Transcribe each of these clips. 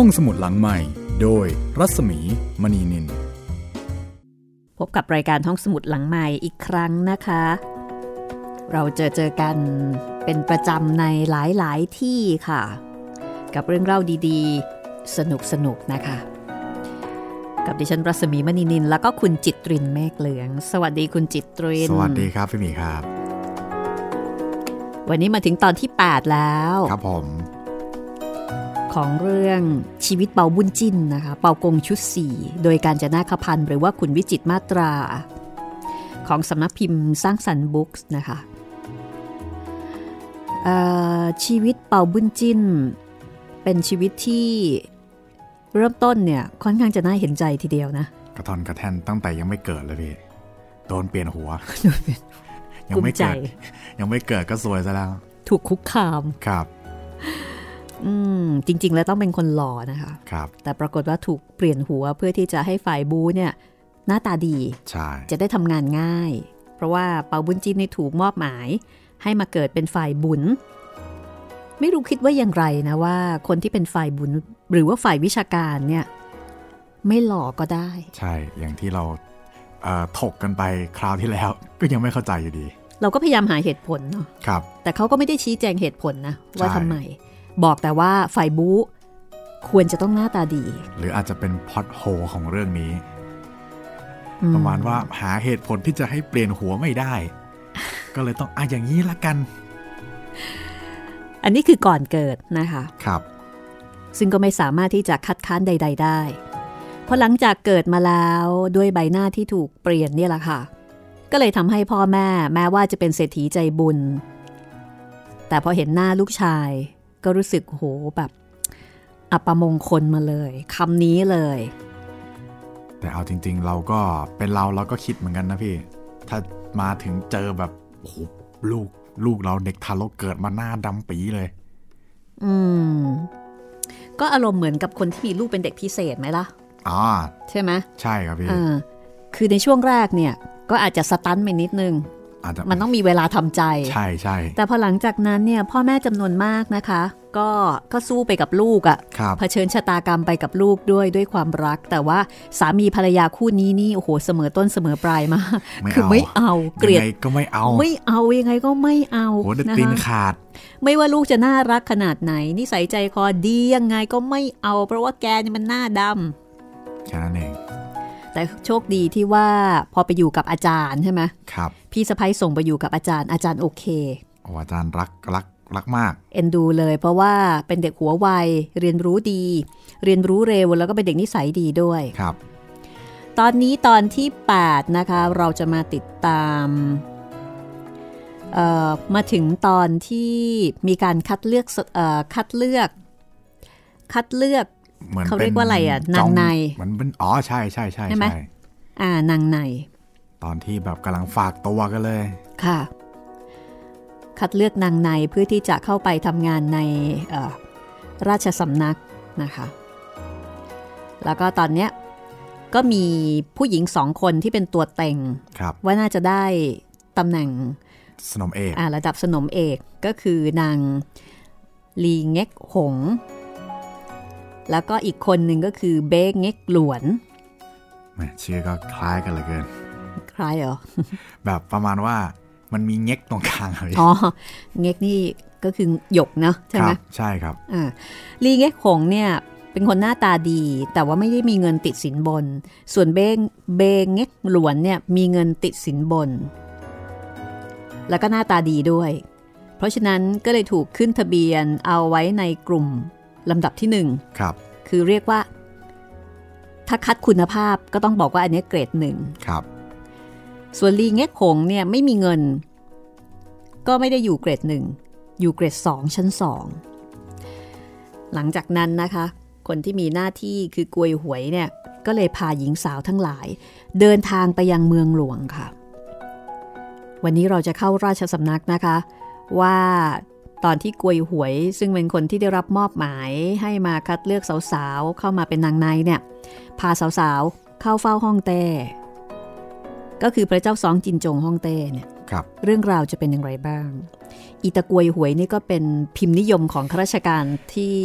ห้องสมุดหลังใหม่ โดยรัศมีมณีนิน พบกับรายการห้องสมุดหลังใหม่อีกครั้งนะคะ เราเจอเจอกันเป็นประจำในหลาย ๆ ที่ค่ะ กับเรื่องเล่าดีๆ สนุกสนุกนะคะ กับดิฉันรัศมีมณีนิน แล้วก็คุณจิตรินเมฆเหลือง สวัสดีคุณจิตริน สวัสดีครับพี่หมีครับ วันนี้มาถึงตอนที่ 8 แล้ว ครับผม ของเรื่องชีวิตเปาบุญจิ้นนะคะ เปากงชุด4โดยการจนาคพันธ์หรือว่าคุณวิจิตรมาตรา ของสำนักพิมพ์สร้างสรรค์บุ๊กส์นะคะเอ่อชีวิตเปาบุญจิ้น เป็นชีวิตที่เริ่มต้นเนี่ยค่อนข้างจะน่าเห็นใจทีเดียวนะ กระทอนกระแทนตั้งแต่ยังไม่เกิดเลยพี่โดนเปลี่ยนหัว ยัภูไม่มิใจเกิด ยังไม่เกิดก็ซวยซะแล้ว ถูกคุกคามครับ อืมจริง ๆ แล้วต้องเป็นคนหล่อนะคะครับแต่ปรากฏว่าถูกเปลี่ยนหัวเพื่อที่จะให้ฝ่ายบูเนี่ยหน้าตาดีใช่จะได้ทำงานง่าย เพราะว่าเปาบุญจินนี่ถูกมอบหมาย ให้มาเกิดเป็นฝ่ายบุญ ไม่รู้คิดว่าอย่างไรนะว่า คนที่เป็นฝ่ายบุญหรือว่าฝ่ายวิชาการเนี่ยไม่หล่อก็ได้ ใช่อย่างที่เราเอ่อถกกันไปคราวที่แล้ว ก็ยังไม่เข้าใจอยู่ดี เราก็พยายามหาเหตุผลเนาะครับ แต่เขาก็ไม่ได้ชี้แจงเหตุผลนะว่าใช่ทำไม บอกแต่ว่าฝ่ายบูควรจะต้องหน้าตาดี หรืออาจจะเป็นพล็อดโฮของเรื่องนี้อืประมาณว่าหาเหตุผลที่จะให้เปลี่ยนหัวไม่ได้ ก็เลยต้องอะอย่างนี้ละกัน อันนี้คือก่อนเกิดนะคะครับ ซึ่งก็ไม่สามารถที่จะคัดค้านใด ๆ ได้เพราะหลังจากเกิดมาแล้วด้วยใบหน้าที่ถูกเปลี่ยนเนี่ยแหละค่ะ ก็เลยทำให้พ่อแม่แม้ว่าจะเป็นเศรษฐีใจบุญ แต่พอเห็นหน้าลูกชาย ก็รู้สึกโหแบบอัปมงคลมาเลยคำนี้เลย แต่เอาจริง ๆ เราก็เป็นเราเราก็คิดเหมือนกันนะพี่ ถ้ามาถึงเจอแบบโอ้โหลูกลูกเราเด็กทารกเกิดมาหน้าดำปีเลย อืม ก็อารมณ์เหมือนกับคนที่มีลูกเป็นเด็กพิเศษไหมล่ะอ๋อใช่ไหมใช่ครับพี่เออคือในช่วงแรกเนี่ย ก็อาจจะสตันไปนิดนึง อาจจะมันต้องมีเวลาทำใจ ใช่ใช่แต่พอหลังจากนั้นเนี่ยพ่อแม่จำนวนมากนะคะ ก็ก็สู้ไปกับลูกอะครับเผชิญชะตากรรมไปกับลูกด้วยด้วยความรัก แต่ว่าสามีภรรยาคู่นี้นี่โอ้โหเสมอต้นเสมอปลายมากไม่คือเอาไม่เอาเกลียดยังไงก็ไม่เอา ไม่เอายังไงก็ไม่เอาโหเด็ดนะตีนคะขาด ไม่ว่าลูกจะน่ารักขนาดไหน นิสัยใจคอดียังไงก็ไม่เอา เพราะว่าแกนี่มันหน้าดำแค่นั้นเอง แต่โชคดีที่ว่าพอไปอยู่กับอาจารย์ใช่ไหมครับ พี่สะพ้ยส่งไปอยู่กับอาจารย์อาจารย์โอเคโอ้อาจารย์รักรักรักมาก เอ็นดูเลย เพราะว่าเป็นเด็กหัวไวเรียนรู้ดี เรียนรู้เร็วแล้วก็เป็นเด็กนิสัยดีด้วยครับ ตอนนี้ตอนที่ 8 นะคะ เราจะมาติดตามเอ่อมาถึงตอนที่มีการคัดเลือกสเอ่อคัดเลือก คัดเลือก เหมือนเขาเรียกว่าอะไรอะป็นางในเหมือนเป็นอ๋อใช่ใช่ใช่ใช่ไหมใช่อ่านางใน ตอนที่แบบกำลังฝากตัวกันเลย ค่ะ คัดเลือกนางในเพื่อที่จะเข้าไปทำงานในเอ่อราชสำนักนะคะ แล้วก็ตอนเนี้ยก็มีผู้หญิงสองคนที่เป็นตัวเต็งครับว่าน่าจะได้ตำแหน่งสนมเอกอ่าระดับสนมเอกก็คือนางลีเง็กหง แล้วก็อีกคนหนึ่งก็คือเบกเง็กหลวนแหมชื่อก็คล้ายกันเหลือเกินใครเหรอ แบบประมาณว่ามันมีเง็กตรงกลางอะพี่อ๋อ เง็กนี่ก็คือหยกเนอะใช่คไหมรัใช่ครับอ่าลีเง็กหงเนี่ยเป็นคนหน้าตาดี แต่ว่าไม่ได้มีเงินติดสินบน ส่วนเบงเบงเง็กหลวนเนี่ยมีเงินติดสินบน แล้วก็หน้าตาดีด้วย เพราะฉะนั้นก็เลยถูกขึ้นทะเบียนเอาไว้ในกลุ่ม ลำดับที่หนึ่งครับ คือเรียกว่า ถ้าคัดคุณภาพก็ต้องบอกว่าอันนี้เกรดหนึ่งครับ ส่วนลีเง็กหงเนี่ยไม่มีเงิน ก็ไม่ได้อยู่เกรดหนึ่งอยู่เกรดสองชั้นสองหลังจากนั้นนะคะ คนที่มีหน้าที่คือกวยหวยเนี่ยก็เลยพาหญิงสาวทั้งหลาย เดินทางไปยังเมืองหลวงค่ะ วันนี้เราจะเข้าราชสำนักนะคะ ว่า ตอนที่กวยหวย ซึ่งเป็นคนที่ได้รับมอบหมายให้มาคัดเลือกสาวๆ เข้ามาเป็นนางในเนี่ย พาสาวๆ เข้าเฝ้าห้องเต้ ก็คือพระเจ้าซองจินจงฮ่องเต้เนี่ยครับเรื่องราวจะเป็นอย่างไรบ้าง อีตะกวยหวยนี่ก็เป็นพิมพ์นิยมของข้าราชการที่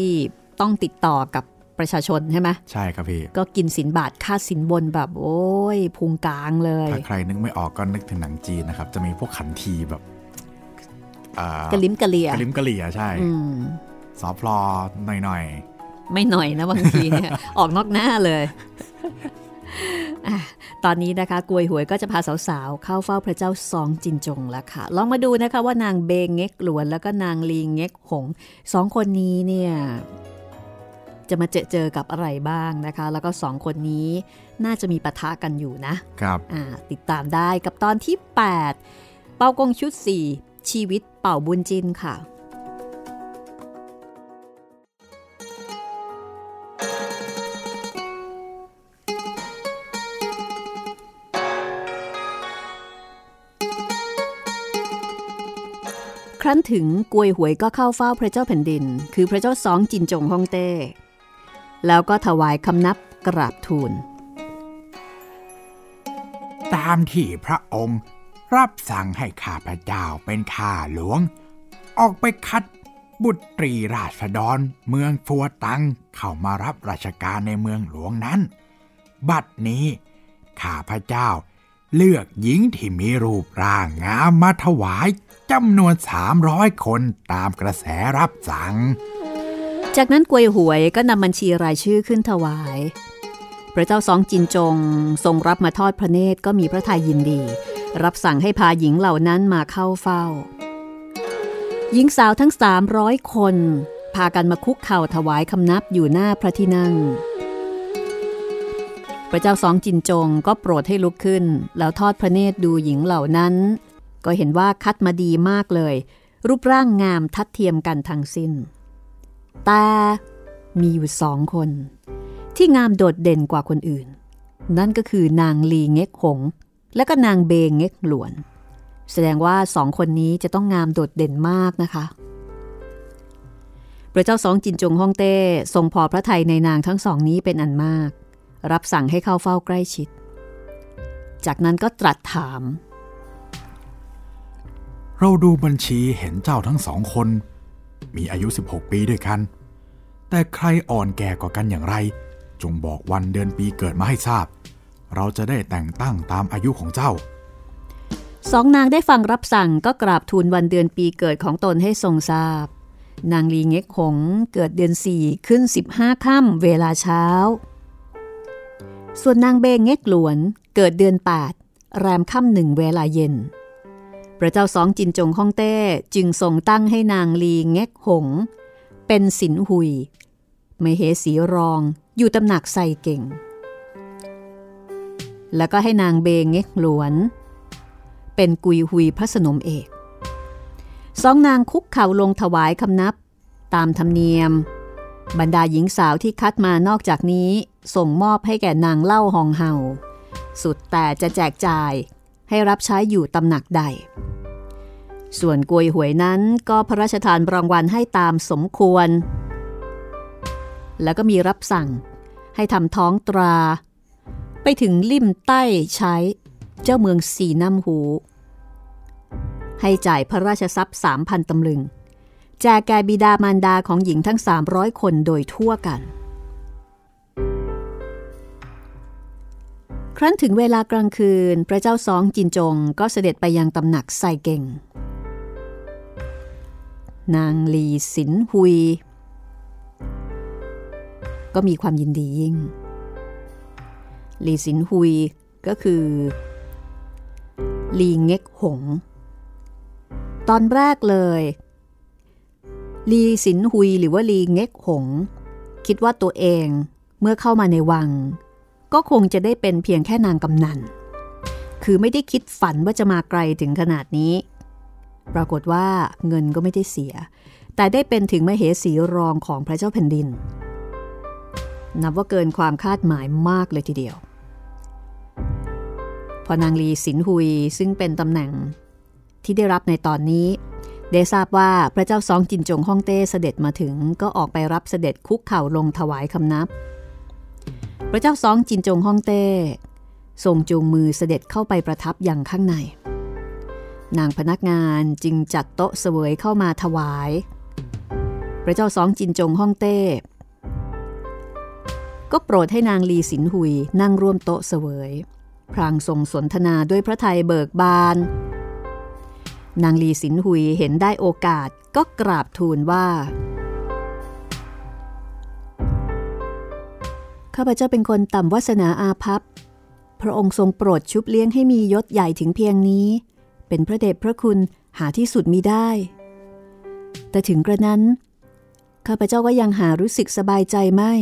ต้องติดต่อกับปประชาชนใช่ไหมใช่ครับพี่ก็กินสินบาทค่าสินบนแบบโอ้ยพุงกลางเลย ถ้าใครนึกไม่ออกก็นึกถึงหนังจีนนะครับ จะมีพวกขันทีแบบอ่า กระลิ้มกระเลียกระลิมกระเหลี่ยใช่อืมสอพลอหน่อยไม่หน่อยนะบางทีเนี่ยออกนอกหน้าเลยอะตอนนี้นะคะกวยหวยก็จะพาสาวๆ เข้าเฝ้าพระเจ้าซองจินจงแล้วค่ะ ลองมาดูนะคะว่านางเบงเง็กหลวนแล้วก็นางลีเง็กหงสองคนนี้เนี่ยจะมาเจอเจอกับอะไรบ้างนะคะ แล้วก็สองคนนี้น่าจะมีปะทะกันอยู่นะๆครับอ่าติดตามได้กับตอนที่ 8 เป่ากงชุด 4 ชีวิตเป่าบุญจินค่ะ ครั้นถึงกวยหวยก็เข้าเฝ้าพระเจ้าแผ่นดิน คือพระเจ้าสองจินจงฮ่องเต้ แล้วก็ถวายคำนับกราบทูลตามที่พระองค์ รับสั่งให้ข้าพเจ้าเป็นข้าหลวง ออกไปคัดบุตรีราษฎรเมืองฟัวตังเข้ามารับราชการในเมืองหลวงนั้น บัดนี้ข้าพเจ้าเลือกหญิงที่มีรูปร่างงามมาถวายจำนวน300คนตามกระแสรับสั่ง จากนั้นกวยหวยก็นำบัญชีรายชื่อขึ้นถวาย พระเจ้าสองจินจงทรงรับมาทอดพระเนตรก็มีพระทัยยินดี รับสั่งให้พาหญิงเหล่านั้นมาเข้าเฝ้า หญิงสาวทั้ง 300 คน พากันมาคุกเข่าถวายคำนับอยู่หน้าพระที่นั่ง พระเจ้าสองจินจงก็โปรดให้ลุกขึ้น แล้วทอดพระเนตรดูหญิงเหล่านั้น ก็เห็นว่าคัดมาดีมากเลย รูปร่างงามทัดเทียมกันทั้งสิ้น แต่มีอยู่สองคน ที่งามโดดเด่นกว่าคนอื่น นั่นก็คือนางลีเง็กหง และก็นางเบงเง็กหลวน แสดงว่าสองคนนี้จะต้องงามโดดเด่นมากนะคะพระเจ้าสองจินจงฮ่องเต้ทรงพอพระทัยในนางทั้งสองนี้เป็นอันมาก รับสั่งให้เข้าเฝ้าใกล้ชิด จากนั้นก็ตรัสถาม เราดูบัญชีเห็นเจ้าทั้งสองคน มีอายุ 16 ปีด้วยกัน แต่ใครอ่อนแก่กว่ากันอย่างไร จงบอกวันเดือนปีเกิดมาให้ทราบ เราจะได้แต่งตั้งตามอายุของเจ้า สองนางได้ฟังรับสั่งก็กราบทูลวันเดือนปีเกิดของตนให้ทรงทราบ นางลีเง็กหงเกิดเดือนสี่ขึ้น 15ค่ำเวลาเช้า ส่วนนางเบงเง็กหลวนเกิดเดือน 8 แรมค่ำหนึ่งเวลาเย็น พระเจ้าสองจินจงฮ่องเต้จึงทรงตั้งให้นางลีเง็กหง เป็นสินหุยมเหสีรองอยู่ตำหนักใส่เก่ง แล้วก็ให้นางเบงเง็กหลวน เป็นกุยหุยพระสนมเอกสองนางคุกเข่าลงถวายคำนับ ตามธรรมเนียม บรรดาหญิงสาวที่คัดมานอกจากนี้ส่งมอบให้แก่นางเล่าหองเห่า สุดแต่จะแจกจ่ายให้รับใช้อยู่ตำหนักใด ส่วนกวยหวยนั้นก็พระราชทานรางวัลให้ตามสมควร แล้วก็มีรับสั่งให้ทำท้องตรา ไปถึงลิ่มใต้ใช้ เจ้าเมืองสีน้ำหู ให้จ่ายพระราชทรัพย์สามพันตำลึง แจกแก่บิดามารดาของหญิงทั้ง 300 คนโดยทั่วกัน ครั้นถึงเวลากลางคืนพระเจ้าสองจินจงก็เสด็จไปยังตำหนักไซเก่ง นางลีสินหุย ก็มีความยินดียิ่ง ลีสินหุยก็คือลีเง็กหง ตอนแรกเลยลีสินหุยหรือว่าลีเง็กหง คิดว่าตัวเองเมื่อเข้ามาในวัง ก็คงจะได้เป็นเพียงแค่นางกำนัน คือไม่ได้คิดฝันว่าจะมาไกลถึงขนาดนี้ ปรากฏว่าเงินก็ไม่ได้เสีย แต่ได้เป็นถึงมเหสีรองของพระเจ้าแผ่นดิน นับว่าเกินความคาดหมายมากเลยทีเดียว พอนางลีสินหุยซึ่งเป็นตำแหน่งที่ได้รับในตอนนี้ ได้ทราบว่าพระเจ้าซองจินจงฮ่องเต้เสด็จมาถึงก็ออกไปรับเสด็จคุกเข่าลงถวายคำนับ พระเจ้าซองจินจงฮ่องเต้ทรงจูงมือเสด็จเข้าไปประทับอยังข้างใน นางพนักงานจึงจัดโต๊ะเสวยเข้ามาถวาย พระเจ้าซองจินจงฮ่องเต้ ก็โปรดให้นางลีสินหุยนั่งร่วมโต๊ะเสวย พรางทรงสนทนาด้วยพระไทยเบิกบาน นางลีสินหุยเห็นได้โอกาสก็กราบทูลว่า ข้าพเจ้าเป็นคนต่ำวาสนาอาภัพ พระองค์ทรงโปรดชุบเลี้ยงให้มียศใหญ่ถึงเพียงนี้ เป็นพระเดชพระคุณหาที่สุดมีได้ แต่ถึงกระนั้น ข้าพเจ้าก็ยังหารู้สึกสบายใจไม่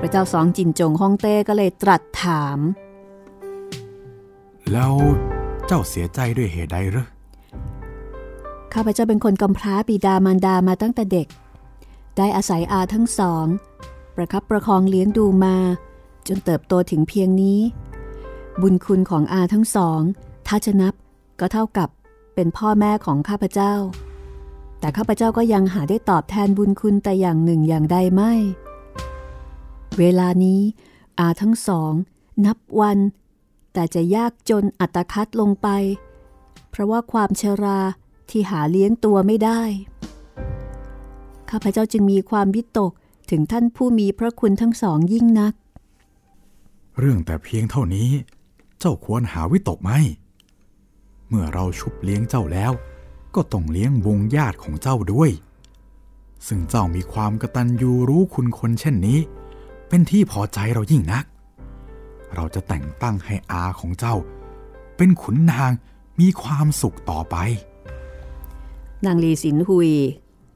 พระเจ้าสองจินจงฮ่องเต้ก็เลยตรัสถาม แล้วเจ้าเสียใจด้วยเหตุใดหรือข้าพเจ้าเป็นคนกำพร้าบิดามารดามาตั้งแต่เด็ก ได้อาศัยอาทั้งสอง ประคับประคองเลี้ยงดูมา จนเติบโตถึงเพียงนี้ บุญคุณของอาทั้งสอง ถ้าจะนับก็เท่ากับเป็นพ่อแม่ของข้าพเจ้า แต่ข้าพเจ้าก็ยังหาได้ตอบแทนบุญคุณแต่อย่างหนึ่งอย่างใดไม่ เวลานี้อาทั้งสอง นับวัน แต่จะยากจนอัตคัดลงไป เพราะว่าความชราที่หาเลี้ยงตัวไม่ได้ ข้าพเจ้าจึงมีความวิตกถึงท่านผู้มีพระคุณทั้งสองยิ่งนัก เรื่องแต่เพียงเท่านี้เจ้าควรหาวิตกไหม เมื่อเราชุบเลี้ยงเจ้าแล้ว ก็ต้องเลี้ยงวงญาติของเจ้าด้วย ซึ่งเจ้ามีความกระตัญญูรู้คุณคนเช่นนี้ เป็นที่พอใจเรายิ่งนัก เราจะแต่งตั้งให้อาของเจ้า เป็นขุนนางมีความสุขต่อไป นางลีสินหุย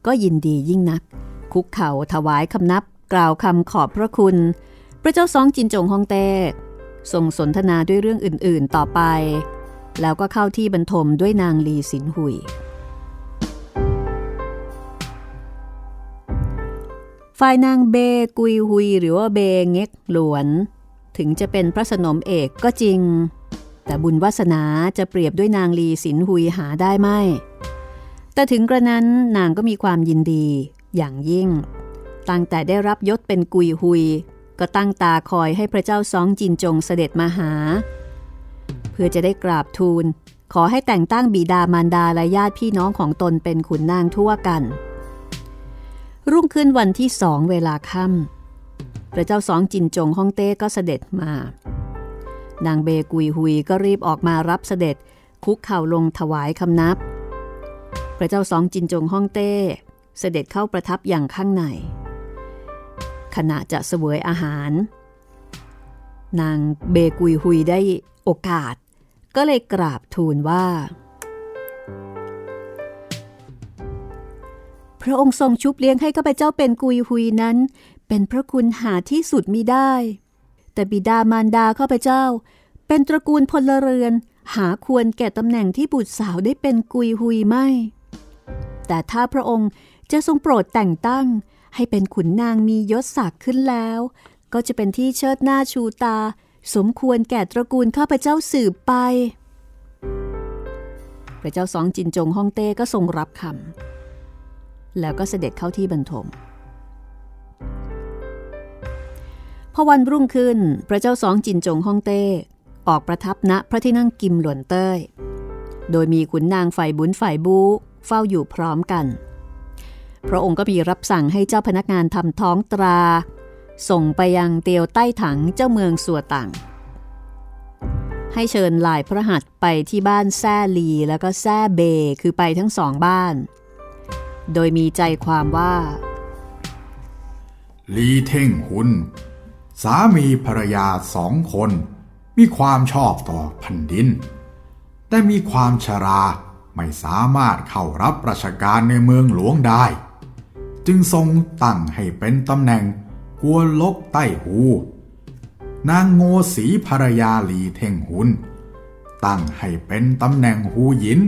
ก็ยินดียิ่งนัก คุกเข่าถวายคำนับ กล่าวคำขอบพระคุณ พระเจ้าซองจินจงฮองเต้ทรงสนทนาด้วยเรื่องอื่นๆต่อไป แล้วก็เข้าที่บรรทมด้วยนางลีสินหุย ฝ่ายนางเบกุยหุยหรือว่าเบเง็กหลวน ถึงจะเป็นพระสนมเอกก็จริง แต่บุญวาสนาจะเปรียบด้วยนางลีสินหุยหาได้ไหมแต่ถึงกระนั้นนางก็มีความยินดีอย่างยิ่ง ตั้งแต่ได้รับยศเป็นกุยหุย ก็ตั้งตาคอยให้พระเจ้าซองจินจงเสด็จมาหา เพื่อจะได้กราบทูล ขอให้แต่งตั้งบิดามารดาและญาติพี่น้องของตนเป็นขุนนางทั่วกัน รุ่งขึ้นวันที่สองเวลาค่ำพระเจ้าสองจินจงฮ่องเต้ก็เสด็จมา นางเบกุยหุยก็รีบออกมารับเสด็จคุกเข่าลงถวายคำนับ พระเจ้าสองจินจงฮ่องเต้ เสด็จเข้าประทับอย่างข้างใน ขณะจะเสวยอาหาร นางเบกุยหุยได้โอกาส ก็เลยกราบทูลว่า พระองค์ทรงชุบเลี้ยงให้ข้าพเจ้าเป็นกุยหุยนั้น เป็นพระคุณหาที่สุดมิได้ แต่บิดามารดาข้าพเจ้า เป็นตระกูลพลเรือน หาควรแก่ตำแหน่งที่บุตรสาวได้เป็นกุยหุยไม่ แต่ถ้าพระองค์จะทรงโปรดแต่งตั้ง ให้เป็นขุนนางมียศศักดิ์ขึ้นแล้ว ก็จะเป็นที่เชิดหน้าชูตา สมควรแก่ตระกูลข้าพเจ้าสืบไป พระเจ้าสองจินจงฮ่องเต้ก็ทรงรับคำ แล้วก็เสด็จเข้าที่บรรทม พอวันรุ่งขึ้นพระเจ้าสองจินจงฮ่องเต้ ออกประทับณพระที่นั่งกิมหลวนเต้ย โดยมีขุนนางฝ่ายบุญฝ่ายบูเฝ้าอยู่พร้อมกัน พระองค์ก็มีรับสั่งให้เจ้าพนักงานทำท้องตรา ส่งไปยังเตียวใต้ถังเจ้าเมืองสัวตังให้เชิญหลายพระหัตถ์ไปที่บ้านแซ่ลีแล้วก็แซ่เบ คือไปทั้งสองบ้าน โดยมีใจความว่าลีเท่งหุน สามีภรรยาสองคน มีความชอบต่อแผ่นดิน แต่มีความชราไม่สามารถเข้ารับราชการในเมืองหลวงได้ จึงทรงตั้งให้เป็นตำแหน่งกวนลกใต้หู นางโงสีภรรยาลีเท่งหุน ตั้งให้เป็นตำแหน่งหูหยิน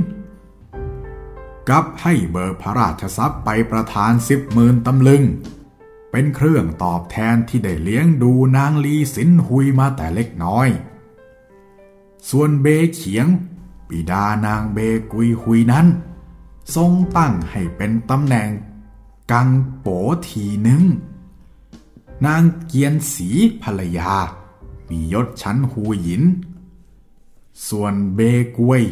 กับให้เบอร์พระราชทรัพย์ไปประทานสิบหมื่นตำลึง เป็นเครื่องตอบแทนที่ได้เลี้ยงดูนางลีสินหุยมาแต่เล็กน้อย ส่วนเบเขียงบิดานางเบกุยหุยนั้น ทรงตั้งให้เป็นตำแหน่ง กังโปทีหนึ่ง นางเกียนสีภรรยา มียศชั้นหูหยิน ส่วนเบกวย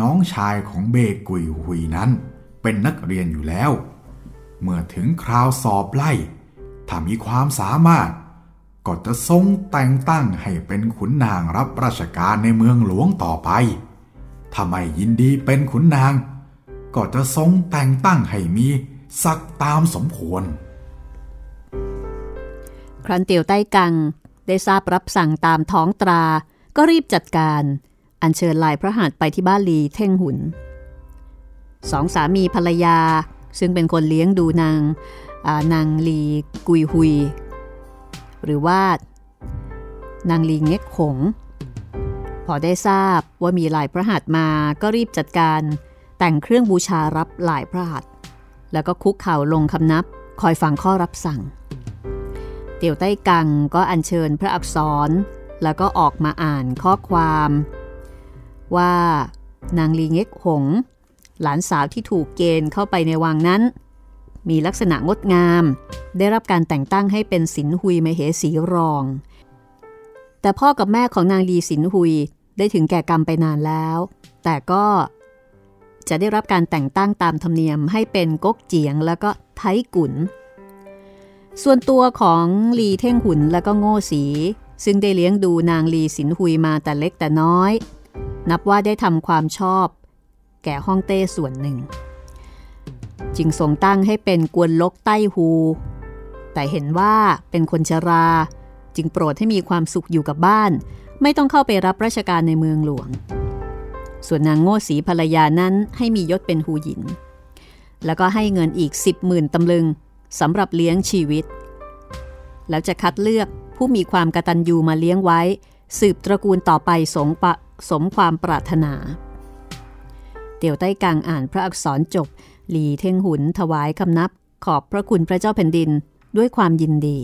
น้องชายของเบกุยหุยนั้น เป็นนักเรียนอยู่แล้ว เมื่อถึงคราวสอบไล่ ถ้ามีความสามารถ ก็จะทรงแต่งตั้งให้เป็นขุนนางรับราชการในเมืองหลวงต่อไป ถ้าไม่ยินดีเป็นขุนนาง ก็จะทรงแต่งตั้งให้มีศักตามสมควร ครันเตียวใต้กังได้ทราบรับสั่งตามท้องตรา ก็รีบจัดการ อัญเชิญลายพระหัตถ์ไปที่บ้านลีเท่งหุนสองสามีภรรยา ซึ่งเป็นคนเลี้ยงดูนางนางลีกุยฮุย หรือว่านางลีเง็กหง พอได้ทราบว่ามีลายพระหัตถ์มาก็รีบจัดการแต่งเครื่องบูชารับลายพระหัตถ์แล้วก็คุกเข่าลงคำนับคอยฟังข้อรับสั่ง เตียวใต้กังก็อัญเชิญพระอักษร แล้วก็ออกมาอ่านข้อความ ว่า นางลีเง็กหง หลานสาวที่ถูกเกณฑ์เข้าไปในวังนั้น มีลักษณะงดงาม ได้รับการแต่งตั้งให้เป็นสินหุยมเหสีรอง แต่พ่อกับแม่ของนางลีสินหุยได้ถึงแก่กรรมไปนานแล้ว แต่ก็จะได้รับการแต่งตั้งตามธรรมเนียมให้เป็นก๊กเจียงแล้วก็ไทกุน ส่วนตัวของลีเท่งหุนแล้วก็โง่สี ซึ่งได้เลี้ยงดูนางลีสินหุยมาแต่เล็กแต่น้อย นับว่าได้ทำความชอบ แก่ฮ่องเต้ส่วนหนึ่ง จึงทรงตั้งให้เป็นกวนลกใต้ฮู แต่เห็นว่าเป็นคนชรา จึงโปรดให้มีความสุขอยู่กับบ้าน ไม่ต้องเข้าไปรับราชการในเมืองหลวง ส่วนนางโง่สีภรรยานั้นให้มียศเป็นหูหยิน แล้วก็ให้เงินอีกสิบหมื่นตำลึงสำหรับเลี้ยงชีวิต แล้วจะคัดเลือกผู้มีความกตัญญูมาเลี้ยงไว้ สืบตระกูลต่อไปสงปะ สมความปรารถนา เตียวใต้กลางอ่านพระอักษรจบ หลีเท่งหุนถวายคำนับ ขอบพระคุณพระเจ้าแผ่นดินด้วยความยินดี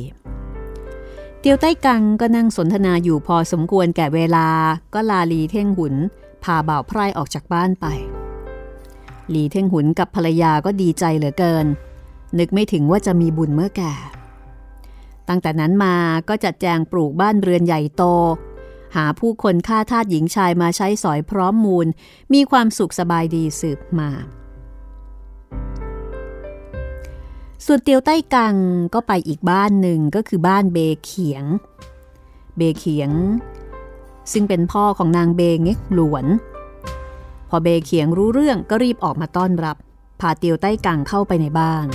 เตียวใต้กังก็นั่งสนทนาอยู่พอสมควรแก่เวลา ก็ลาลีเท่งหุนพาบ่าวไพร่ออกจากบ้านไป หลีเท่งหุนกับภรรยาก็ดีใจเหลือเกิน นึกไม่ถึงว่าจะมีบุญเมื่อแก่ ตั้งแต่นั้นมาก็จัดแจงปลูกบ้านเรือนใหญ่โต หาผู้คนฆ่าทาสหญิงชายมาใช้สอยพร้อมมูล มีความสุขสบายดีสืบมา ส่วนเตียวใต้กังก็ไปอีกบ้านหนึ่งก็คือบ้านเบเขียง เบเขียง ซึ่งเป็นพ่อของนางเบงเง็กหลวน พอเบเขียงรู้เรื่องก็รีบออกมาต้อนรับ พาเตียวใต้กังเข้าไปในบ้าน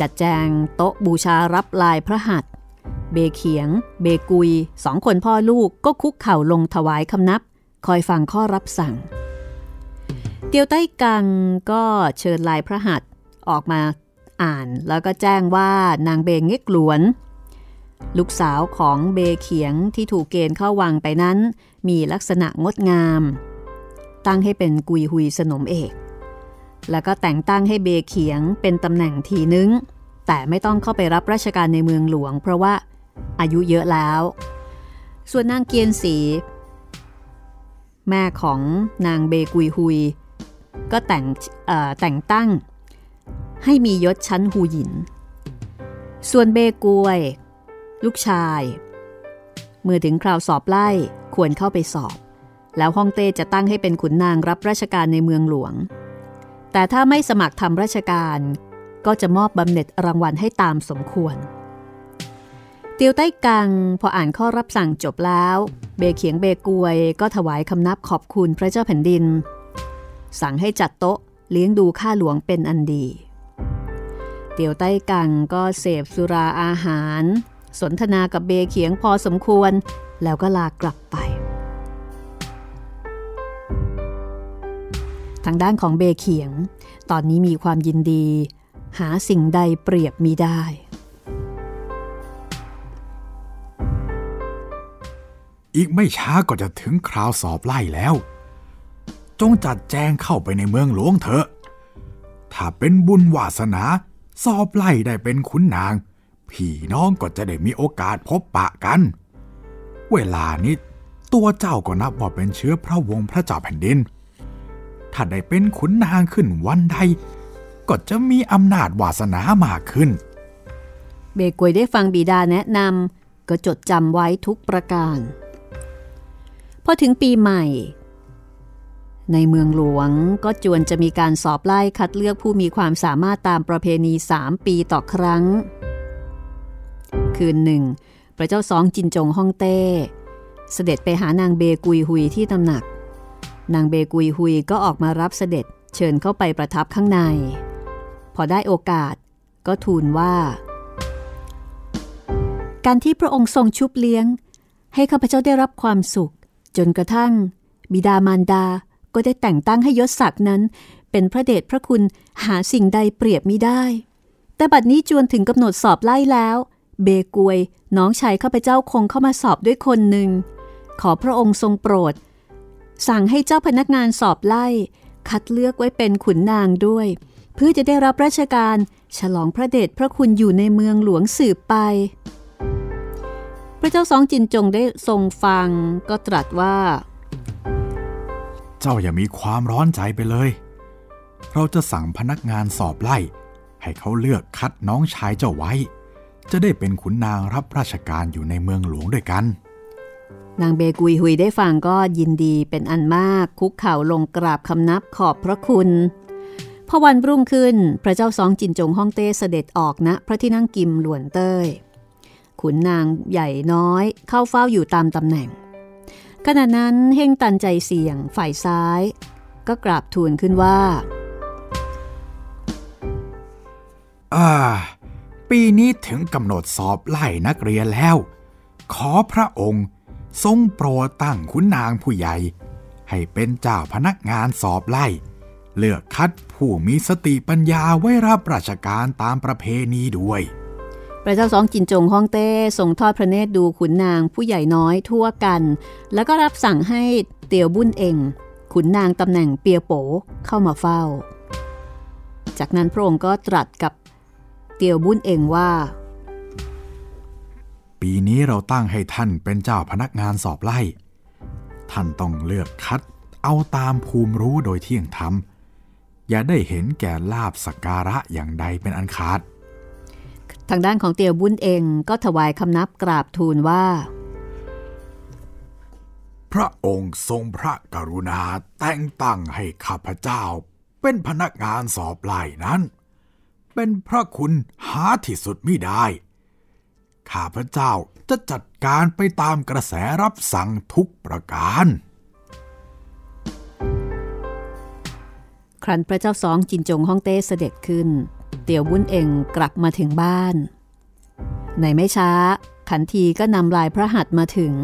จัดแจงโต๊ะบูชารับลายพระหัตถ์ เบเขียง เบกุยสองคนพ่อลูกก็คุกเข่าลงถวายคำนับ คอยฟังข้อรับสั่ง เตียวใต้กังก็เชิญลายพระหัตถ์ออกมาอ่านแล้วก็แจ้งว่านางเบงเง็กหลวน ลูกสาวของเบเขียงที่ถูกเกณฑ์เข้าวังไปนั้น มีลักษณะงดงาม ตั้งให้เป็นกุยหุยสนมเอก แล้วก็แต่งตั้งให้เบเขียงเป็นตำแหน่งทีนึงแต่ไม่ต้องเข้าไปรับราชการในเมืองหลวง เพราะว่า อายุเยอะแล้ว ส่วนนางเกียนสี แม่ของนางเบกุยหุย ก็แต่งแต่งตั้ง ให้มียศชั้นหูหยิน ส่วนเบกวย ลูกชาย เมื่อถึงคราวสอบไล่ควรเข้าไปสอบ แล้วฮ่องเต้จะตั้งให้เป็นขุนนางรับราชการในเมืองหลวง แต่ถ้าไม่สมัครทำราชการก็จะมอบบำเหน็จรางวัลให้ตามสมควร ตียวใต้กังพออ่านข้อรับสั่งจบแล้ว เบเขียงเบกวยก็ถวายคำนับขอบคุณพระเจ้าแผ่นดิน สั่งให้จัดโต๊ะเลี้ยงดูข้าหลวงเป็นอันดี เตียวใต้กังก็เสพสุราอาหาร สนทนากับเบเขียงพอสมควร แล้วก็ลากลับไป ทางด้านของเบเขียง ตอนนี้มีความยินดี หาสิ่งใดเปรียบมีได้ อีกไม่ช้าก็จะถึงคราวสอบไล่แล้ว จงจัดแจงเข้าไปในเมืองหลวงเถอะ ถ้าเป็นบุญวาสนา สอบไล่ได้เป็นขุนนาง พี่น้องก็จะได้มีโอกาสพบปะกัน เวลานี้ตัวเจ้าก็นับว่าเป็นเชื้อพระวงศ์พระเจ้าแผ่นดิน ถ้าได้เป็นขุนนางขึ้นวันใด ก็จะมีอำนาจวาสนามากขึ้น เบกวยได้ฟังบิดาแนะนำก็จดจำไว้ทุกประการ พอถึงปีใหม่ ในเมืองหลวงก็จวนจะมีการสอบไล่คัดเลือกผู้มีความสามารถตามประเพณีสามปีต่อครั้ง คืนหนึ่ง พระเจ้าสองจินจงฮ่องเต้ เสด็จไปหานางเบกุยหุยที่ตำหนัก นางเบกุยหุยก็ออกมารับเสด็จเชิญเข้าไปประทับข้างใน พอได้โอกาสก็ทูลว่า การที่พระองค์ทรงชุบเลี้ยง ให้ข้าพเจ้าได้รับความสุข จนกระทั่ง บิดามารดาก็ได้แต่งตั้งให้ยศศักดิ์นั้น เป็นพระเดชพระคุณหาสิ่งใดเปรียบมิได้ แต่บัดนี้จวนถึงกำหนดสอบไล่แล้ว เบกวยน้องชายข้าพเจ้าคงเข้ามาสอบด้วยคนหนึ่ง ขอพระองค์ทรงโปรด สั่งให้เจ้าพนักงานสอบไล่ คัดเลือกไว้เป็นขุนนางด้วย เพื่อจะได้รับราชการ ฉลองพระเดชพระคุณอยู่ในเมืองหลวงสืบไป พระเจ้าสองจินจงได้ทรงฟังก็ตรัสว่า เจ้าอย่ามีความร้อนใจไปเลย เราจะสั่งพนักงานสอบไล่ ให้เขาเลือกคัดน้องชายเจ้าไว้ จะได้เป็นขุนนางรับราชการอยู่ในเมืองหลวงด้วยกัน นางเบกุยหุยได้ฟังก็ยินดีเป็นอันมากคุกเข่าลงกราบคำนับขอบพระคุณพอวันรุ่งขึ้น พระเจ้าสองจินจงฮ่องเต้เสด็จออกณนะพระที่นั่งกิมหลวนเต้ย ขุนนางใหญ่น้อย เข้าเฝ้าอยู่ตามตำแหน่ง ขณะนั้นเฮงตันใจเสี่ยงฝ่ายซ้าย ก็กราบทูลขึ้นว่า อ่า ปีนี้ถึงกำหนดสอบไล่นักเรียนแล้ว ขอพระองค์ทรงโปรดตั้งขุนนางผู้ใหญ่ ให้เป็นเจ้าพนักงานสอบไล่ เลือกคัดผู้มีสติปัญญาไว้รับราชการตามประเพณีด้วย พระเจ้าสองจินจงฮ่องเต้ทรงทอดพระเนตรดูขุนนางผู้ใหญ่น้อยทั่วกัน แล้วก็รับสั่งให้เตียวบุญเองขุนนางตำแหน่งเปียโปเข้ามาเฝ้า จากนั้นพระองค์ก็ตรัสกับเตียวบุญเองว่า ปีนี้เราตั้งให้ท่านเป็นเจ้าพนักงานสอบไล่ ท่านต้องเลือกคัดเอาตามภูมิรู้โดยเที่ยงธรรม อย่าได้เห็นแก่ลาบสักการะอย่างใดเป็นอันขาด ทางด้านของเตียวบุญเองก็ถวายคำนับกราบทูลว่า พระองค์ทรงพระกรุณาแต่งตั้งให้ข้าพเจ้า เป็นพนักงานสอบไล่นั้น เป็นพระคุณหาที่สุดไม่ได้ ข้าพเจ้าจะจัดการไปตามกระแสรับสั่งทุกประการครั้นพระเจ้าสองจินจงฮ่องเต้เสด็จขึ้น เตียวบุญเองกลับมาถึงบ้าน ในไม่ช้า ขันทีก็นำลายพระหัตมาถึง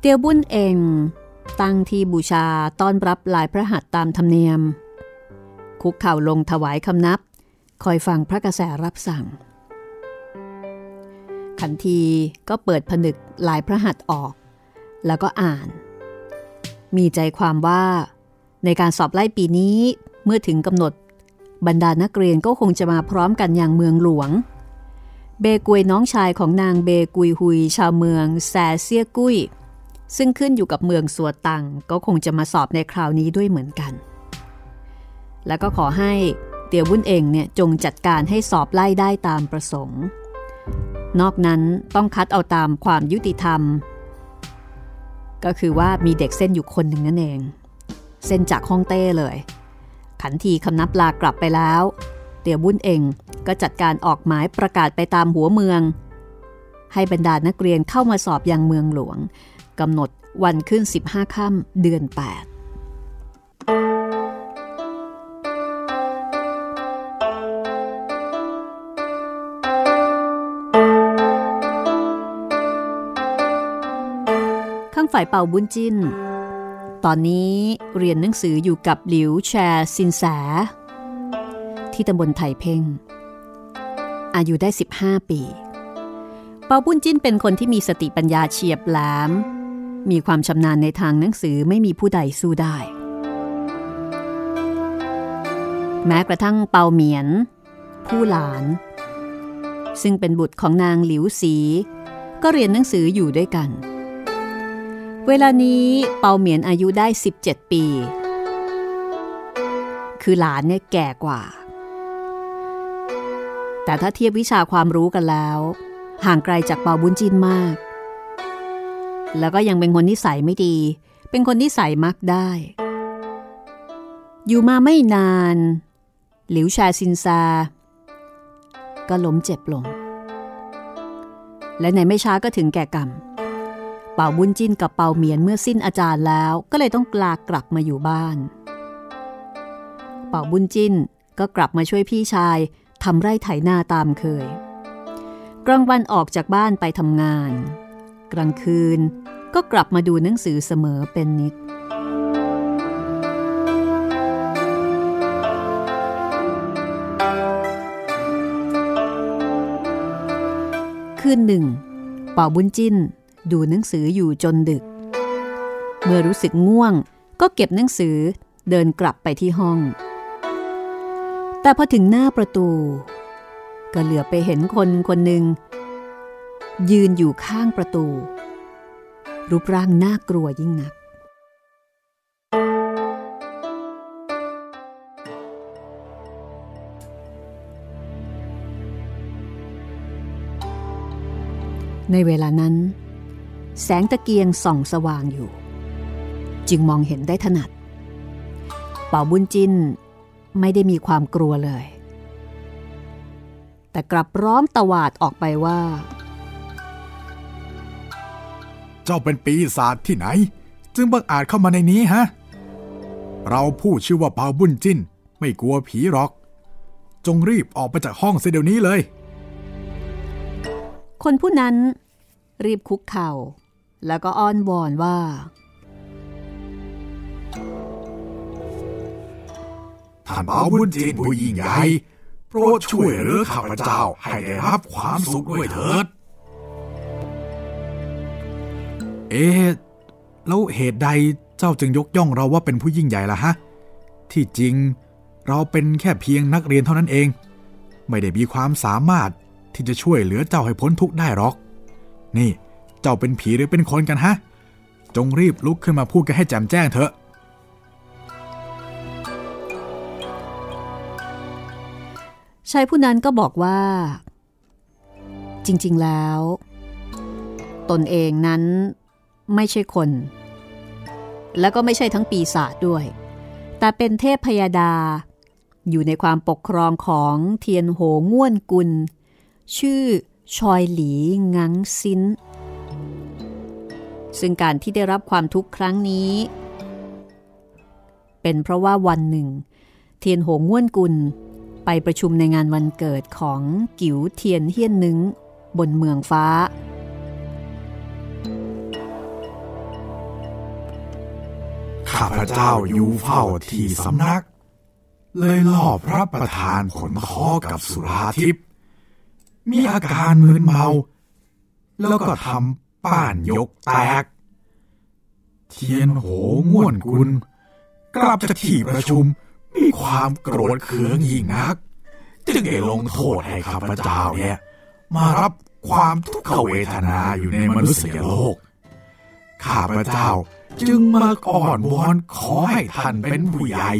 เตียวบุญเองตั้งที่บูชาต้อนรับลายพระหัตตามธรรมเนียม คุกเข่าลงถวายคำนับ คอยฟังพระกระแสรับสั่ง ขันทีก็เปิดผนึกลายพระหัตออก แล้วก็อ่าน มีใจความว่า ในการสอบไล่ปีนี้เมื่อถึงกำหนด บรรดานักเรียนก็คงจะมาพร้อมกันอย่างเมืองหลวง เบกวยน้องชายของนางเบกุยฮุย ชาวเมืองแซเซียกุยซึ่งขึ้นอยู่กับเมืองสัวตังก็คงจะมาสอบในคราวนี้ด้วยเหมือนกัน แล้วก็ขอให้เตียววุ้นเองเนี่ยจงจัดการให้สอบไล่ได้ตามประสงค์ นอกนั้นต้องคัดเอาตามความยุติธรรม ก็คือว่ามีเด็กเส้นอยู่คนหนึ่งนั่นเอง เส้นจากฮ่องเต้เลย ขันทีคำนับลากลับไปแล้ว เตียวบุญเองก็จัดการออกหมายประกาศไปตามหัวเมือง ให้บรรดานักเรียนเข้ามาสอบยังเมืองหลวงกำหนดวันขึ้น 15ค่ำเดือน8ข้างฝ่ายเป่าบุญจิน ตอนนี้เรียนหนังสืออยู่กับหลิวแชร์ซินแส ที่ตำบลไถเพ่ง อายุได้ 15 ปี เปาบุญจิ้นเป็นคนที่มีสติปัญญาเฉียบแหลม มีความชำนาญในทางหนังสือไม่มีผู้ใดสู้ได้ แม้กระทั่งเปาเหมียน ผู้หลาน ซึ่งเป็นบุตรของนางหลิวสี ก็เรียนหนังสืออยู่ด้วยกันเเวลานี้เปาเหมียนอายุได้ 17 ปี คือหลานเนี่ยแก่กว่า แต่ถ้าเทียบวิชาความรู้กันแล้ว ห่างไกลจากเปาบุญจินมาก แล้วก็ยังเป็นคนนิสัยไม่ดี เป็นคนนิสัยมักได้ อยู่มาไม่นาน หลิวชาซินซา ก็ล้มเจ็บลง และในไม่ช้าก็ถึงแก่กรรม เป่าบุญจินกับเป่าเหมียนเมื่อสิ้นอาจารย์แล้วก็เลยต้องกลากลับมาอยู่บ้าน เป่าบุญจินก็กลับมาช่วยพี่ชายทำไร่ไถนาตามเคย กลางวันออกจากบ้านไปทำงาน กลางคืนก็กลับมาดูหนังสือเสมอเป็นนิด คืนหนึ่ง เป่าบุญจิ้น ดูหนังสืออยู่จนดึก เมื่อรู้สึกง่วงก็เก็บหนังสือเดินกลับไปที่ห้อง แต่พอถึงหน้าประตู ก็เหลือไปเห็นคนคนหนึ่ง ยืนอยู่ข้างประตู รูปร่างน่ากลัวยิ่งนัก ในเวลานั้น แสงตะเกียงส่องสว่างอยู่ จึงมองเห็นได้ถนัด เป่าบุญจินไม่ได้มีความกลัวเลย แต่กลับร้อมตวาดออกไปว่า เจ้าเป็นปีศาจที่ไหน จึงบังอาจเข้ามาในนี้ฮะ เราผู้ชื่อว่าเปาบุญจินไม่กลัวผีหรอก จงรีบออกไปจากห้องเสียเดี๋ยวนี้เลยคนผู้นั้นรีบคุกเข่า แล้วก็อ้อนวอนว่า ท่านเปาบุญจินผู้ยิ่งใหญ่โปรดช่วยเหลือข้าพเจ้าให้ได้รับความสุขด้วยเถิด เอ๊ะแล้วเหตุใดเจ้าจึงยกย่องเราว่าเป็นผู้ยิ่งใหญ่ล่ะฮะ ที่จริงเราเป็นแค่เพียงนักเรียนเท่านั้นเอง ไม่ได้มีความสามารถที่จะช่วยเหลือเจ้าให้พ้นทุกข์ได้หรอก นี่ เจ้าเป็นผีหรือเป็นคนกันฮะ จงรีบลุกขึ้นมาพูดกันให้แจ่มแจ้งเถอะ ชายผู้นั้นก็บอกว่า จริง ๆ แล้ว ตนเองนั้นไม่ใช่คน แล้วก็ไม่ใช่ทั้งปีศาจด้วย แต่เป็นเทพพยาดา อยู่ในความปกครองของเทียนโหง่วนกุล ชื่อชอยหลีงังซิน ซึ่งการที่ได้รับความทุกข์ครั้งนี้ เป็นเพราะว่าวันหนึ่ง เทียนโหง่วนกุล ไปประชุมในงานวันเกิดของกิ๋วเทียนเฮียนนึงบนเมืองฟ้า ข้าพเจ้าอยู่เฝ้าที่สำนัก เลยล่อพระประธานขนคอกับสุราทิพย์มีอาการมึนเมา แล้วก็ทำ ป้านยกแตก เทียนโหง่วนกุลกลับจากที่ประชุมมีความโกรธเคืองยิ่งนัก จึงได้ลงโทษให้ข้าพเจ้าเนี่ย มารับความทุกขเวทนาอยู่ในมนุษยโลก ข้าพเจ้าจึงมาอ่อนวอนขอให้ท่านเป็นผู้ใหญ่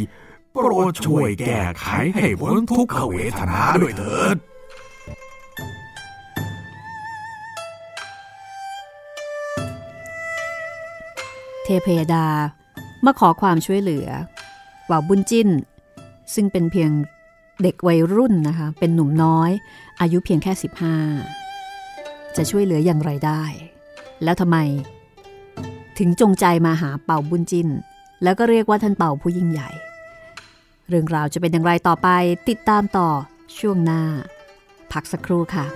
โปรดช่วยแก้ไขให้พ้นทุกขเวทนาด้วยเถิด เทพยดา มาขอความช่วยเหลือว่าบุญจิ้น ซึ่งเป็นเพียงเด็กวัยรุ่นนะคะ เป็นหนุ่มน้อย อายุเพียงแค่ 15 จะช่วยเหลืออย่างไรได้ แล้วทำไม ถึงจงใจมาหาเป่าบุญจินแล้วก็เรียกว่าท่านเป่าผู้ยิ่งใหญ่ เรื่องราวจะเป็นอย่างไรต่อไปติดตามต่อช่วงหน้า พักสักครู่ค่ะ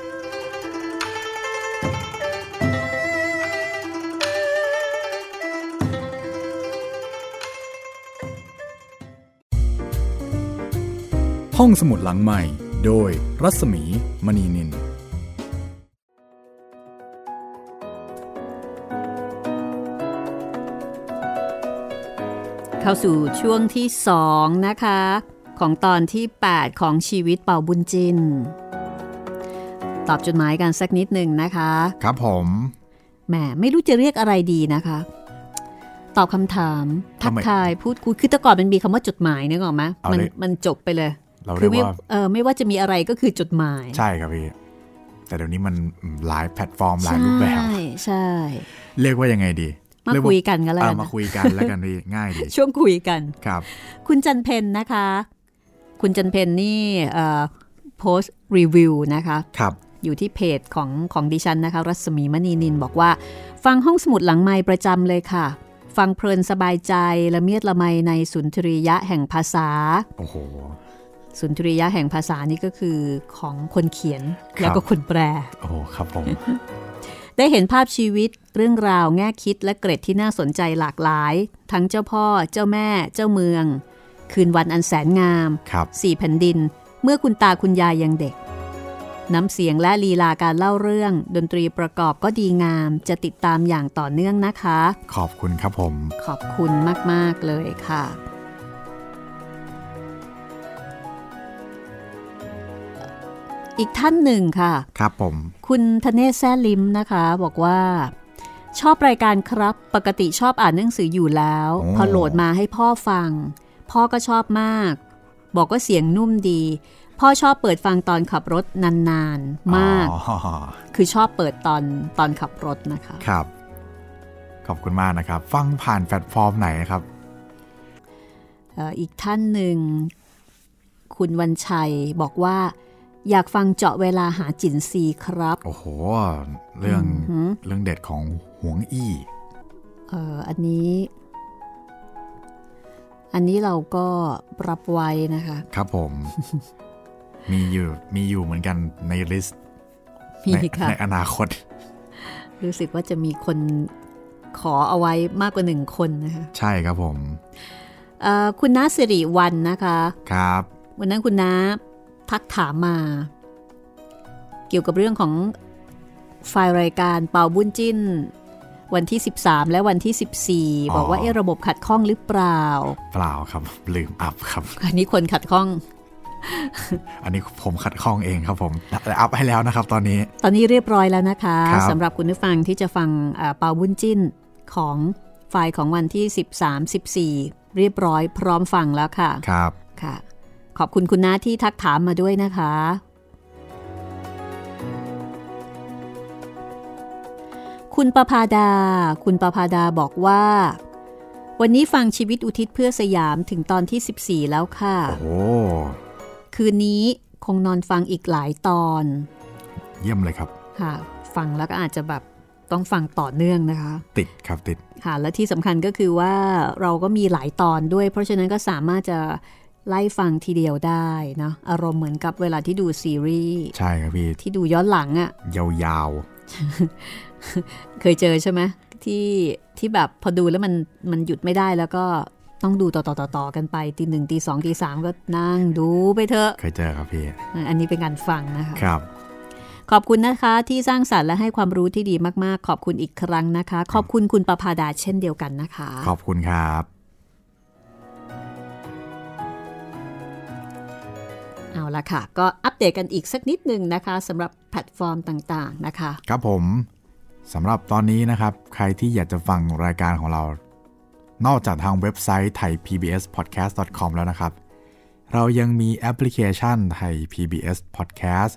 ห้องสมุดหลังใหม่ โดยรัศมีมณีนิน เข้าสู่ช่วงที่2นะคะ ของตอนที่ 8 ของชีวิตเป่าบุญจิน ตอบจดหมายกันสักนิดหนึ่งนะคะ ครับผมแหมไม่รู้จะเรียกอะไรดีนะคะตอบคำถามทักทายพูดคุยคือแต่ก่อนมันมีคำว่าจดหมายนึกออกไหมเอามันเลยมันจบไปเลย เราคืเรียกไม่ว่าเออไม่ว่าจะมีอะไรก็คือจดหมาย ใช่ครับพี่ แต่เดี๋ยวนี้มันหลายแพลตฟอร์มหลายรูปแบบ ใช่ใช่เรียกว่ายังไงดีมาเรีกคุว่ยกันก็แล้วเอกัอนมาคุยกันแล้วกันดีง่ายดีช่วงคุยกันครับ คุณจันเพนนะคะ คุณจันเพนนี่โพสต์รีวิวนะคะครับอยู่ที่เพจของของดิฉันนะคะ รัศมีมณีนินบอกว่า ฟังห้องสมุดหลังไม้ประจำเลยค่ะ ฟังเพลินสบายใจละเมียดละไมในสุนทรียะแห่งภาษา โอ้โห สุนทรียะแห่งภาษานี่ก็คือของคนเขียนครับแล้วก็คนแปล โอ้โหครับผม ได้เห็นภาพชีวิตเรื่องราวแง่คิดและเกร็ดที่น่าสนใจหลากหลาย ทั้งเจ้าพ่อ เจ้าแม่ เจ้าเมือง คืนวันอันแสนงามครับสี่แผ่นดิน เมื่อคุณตาคุณยายยังเด็ก น้ำเสียงและลีลาการเล่าเรื่อง ดนตรีประกอบก็ดีงาม จะติดตามอย่างต่อเนื่องนะคะ ขอบคุณครับผม ขอบคุณมาก ๆ เลยค่ะ อีกท่านหนึ่งค่ะ ครับผม คุณธเนศแซ่ลิมนะคะ บอกว่า ชอบรายการครับ ปกติชอบอ่านหนังสืออยู่แล้วโอ้พอโหลดมาให้พ่อฟัง พ่อก็ชอบมาก บอกว่าเสียงนุ่มดี พ่อชอบเปิดฟังตอนขับรถนานๆมากอ๋อคือชอบเปิดตอนตอนขับรถนะคะ ครับ ขอบคุณมากนะครับ ฟังผ่านแพลตฟอร์มไหนครับเอ่ออีกท่านหนึ่ง คุณวันชัยบอกว่า อยากฟังเจาะเวลาหาจิ๋นซีครับ โอ้โห เรื่องอือหือเรื่องเด็ดของหวงอี้เอ่ออันนี้ อันนี้เราก็รับไว้นะคะ ครับผม มีอยู่มีอยู่เหมือนกันในลิสต์มีในค่ะในอนาคต รู้สึกว่าจะมีคนขอเอาไว้มากกว่าหนึ่งคนนะคะ ใช่ครับผมเอ่อคุณน้าสิริวันนะคะ ครับ วันนั้นคุณน้า ทักถามมา เกี่ยวกับเรื่องของไฟล์รายการเป่าบุญจิ้น วันที่ 13 และวันที่ 14 บอกว่าเอะระบบขัดข้องหรือเปล่า เปล่าครับ ลืมอัพครับ อันนี้คนขัดข้อง อันนี้ผมขัดข้องเองครับผมแต่อัพให้แล้วนะครับ ตอนนี้ ตอนนี้เรียบร้อยแล้วนะคะครับสำหรับคุณผู้ฟังที่จะฟังเอ่อเปาบุญจิ้นของไฟล์ของวันที่ 13 14 เรียบร้อยพร้อมฟังแล้วค่ะ ครับค่ะ ขอบคุณคุณน้าที่ทักถามมาด้วยนะคะ คุณประภาดา คุณประภาดาบอกว่า วันนี้ฟังชีวิตอุทิศเพื่อสยามถึงตอนที่ 14 แล้วค่ะโอ้โหคืนนี้คงนอนฟังอีกหลายตอน เยี่ยมเลยครับ ค่ะ ฟังแล้วก็อาจจะแบบต้องฟังต่อเนื่องนะคะ ติดครับติด ค่ะ และที่สำคัญก็คือว่าเราก็มีหลายตอนด้วย เพราะฉะนั้นก็สามารถจะ ไล่ฟังทีเดียวได้เนาะอารมณ์เหมือนกับเวลาที่ดูซีรีส์ใช่ครับพี่ที่ดูย้อนหลังอะ่ะยาวเคยเจอใช่ไหมที่ที่แบบพอดูแล้วมันมันหยุดไม่ได้แล้วก็ต้องดูต่อต่อต่อต่อกันไปตีหนึ่งตีสองตีสามก็นั่งดูไปเถอะๆเคยเจอครับพี่ อันนี้เป็นการฟังนะคะครับ ขอบคุณนะคะที่สร้างสรรค์และให้ความรู้ที่ดีมากๆ ขอบคุณอีกครั้งนะคะ ขอบคุณคุณประภาดาเช่นเดียวกันนะคะ ขอบคุณครับ เอาละค่ะ ก็อัปเดตกันอีกสักนิดหนึ่งนะคะสำหรับแพลตฟอร์มต่างๆนะคะ ครับผมสำหรับตอนนี้นะครับ ใครที่อยากจะฟังรายการของเรา นอกจากทางเว็บไซต์ไทย PBS podcast com แล้วนะครับ เรายังมีแอปพลิเคชัน Thai PBS podcast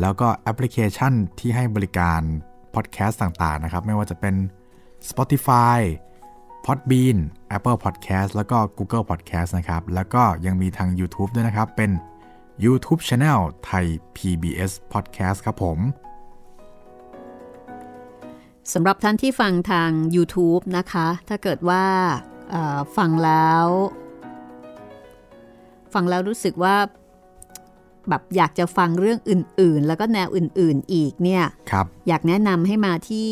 แล้วก็แอปพลิเคชันที่ให้บริการ podcast ต่างๆนะครับ ไม่ว่าจะเป็น Spotify Podbean Apple Podcast แล้วก็ Google Podcast นะครับ แล้วก็ยังมีทาง YouTube ด้วยนะครับ เป็น YouTube Channel ไทย PBS Podcast ครับผม สำหรับท่านที่ฟังทาง YouTube นะคะ ถ้าเกิดว่าเอ่อฟังแล้ว ฟังแล้วรู้สึกว่าแบบอยากจะฟังเรื่องอื่น ๆ แล้วก็แนวอื่น ๆ อีกเนี่ยครับอยากแนะนำให้มาที่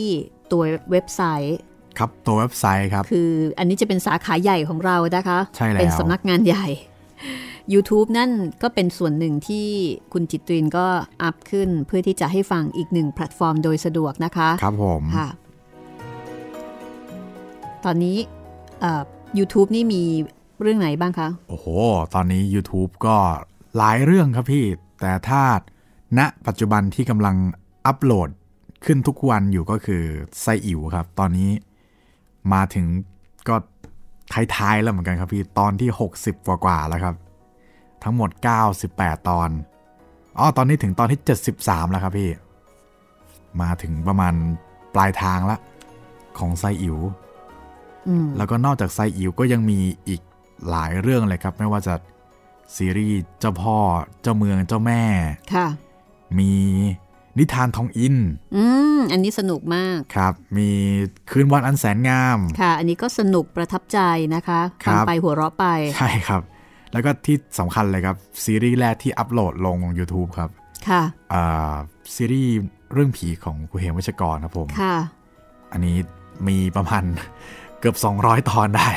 ตัวเว็บไซต์ ครับตัวเว็บไซต์ครับ คืออันนี้จะเป็นสาขาใหญ่ของเรานะคะ ใช่แล้ว เป็นสำนักงานใหญ่ YouTube นั่นก็เป็นส่วนหนึ่งที่คุณจิตรินก็อัพขึ้นเพื่อที่จะให้ฟังอีกหนึ่งแพลตฟอร์มโดยสะดวกนะคะ ครับผมค่ะตอนนี้เอ่อ YouTube นี่มีเรื่องไหนบ้างคะ โอ้โห ตอนนี้ YouTube ก็หลายเรื่องครับพี่ แต่ถ้าณปัจจุบันที่กำลังอัปโหลดขึ้นทุกวันอยู่ก็คือไซอิ๋วครับ ตอนนี้มาถึงก็ ท้ายๆแล้วเหมือนกันครับพี่ตอนที่ 60 กว่าๆแล้วครับ ทั้งหมด 98 ตอนอ๋อตอนนี้ถึงตอนที่ 73 แล้วครับพี่ มาถึงประมาณปลายทางละ ของไซอิ๋วอืมแล้วก็นอกจากไซอิ๋วก็ยังมีอีกหลายเรื่องเลยครับ ไม่ว่าจะซีรีส์เจ้าพ่อเจ้าเมืองเจ้าแม่ ค่ะ มี นิทานทองอิน อืม อันนี้สนุกมาก ครับ มีคืนวันอันแสนงาม ค่ะ อันนี้ก็สนุกประทับใจนะคะครัฟับงไปหัวเราะไป ใช่ครับ แล้วก็ที่สำคัญเลยครับ ซีรีส์แรกที่อัปโหลดลง YouTube ครับ ค่ะอ่าซีรีส์เรื่องผีของครูเหมวัชกรครับผม ค่ะ อันนี้มีประมาณเกือบ 200 ตอนได้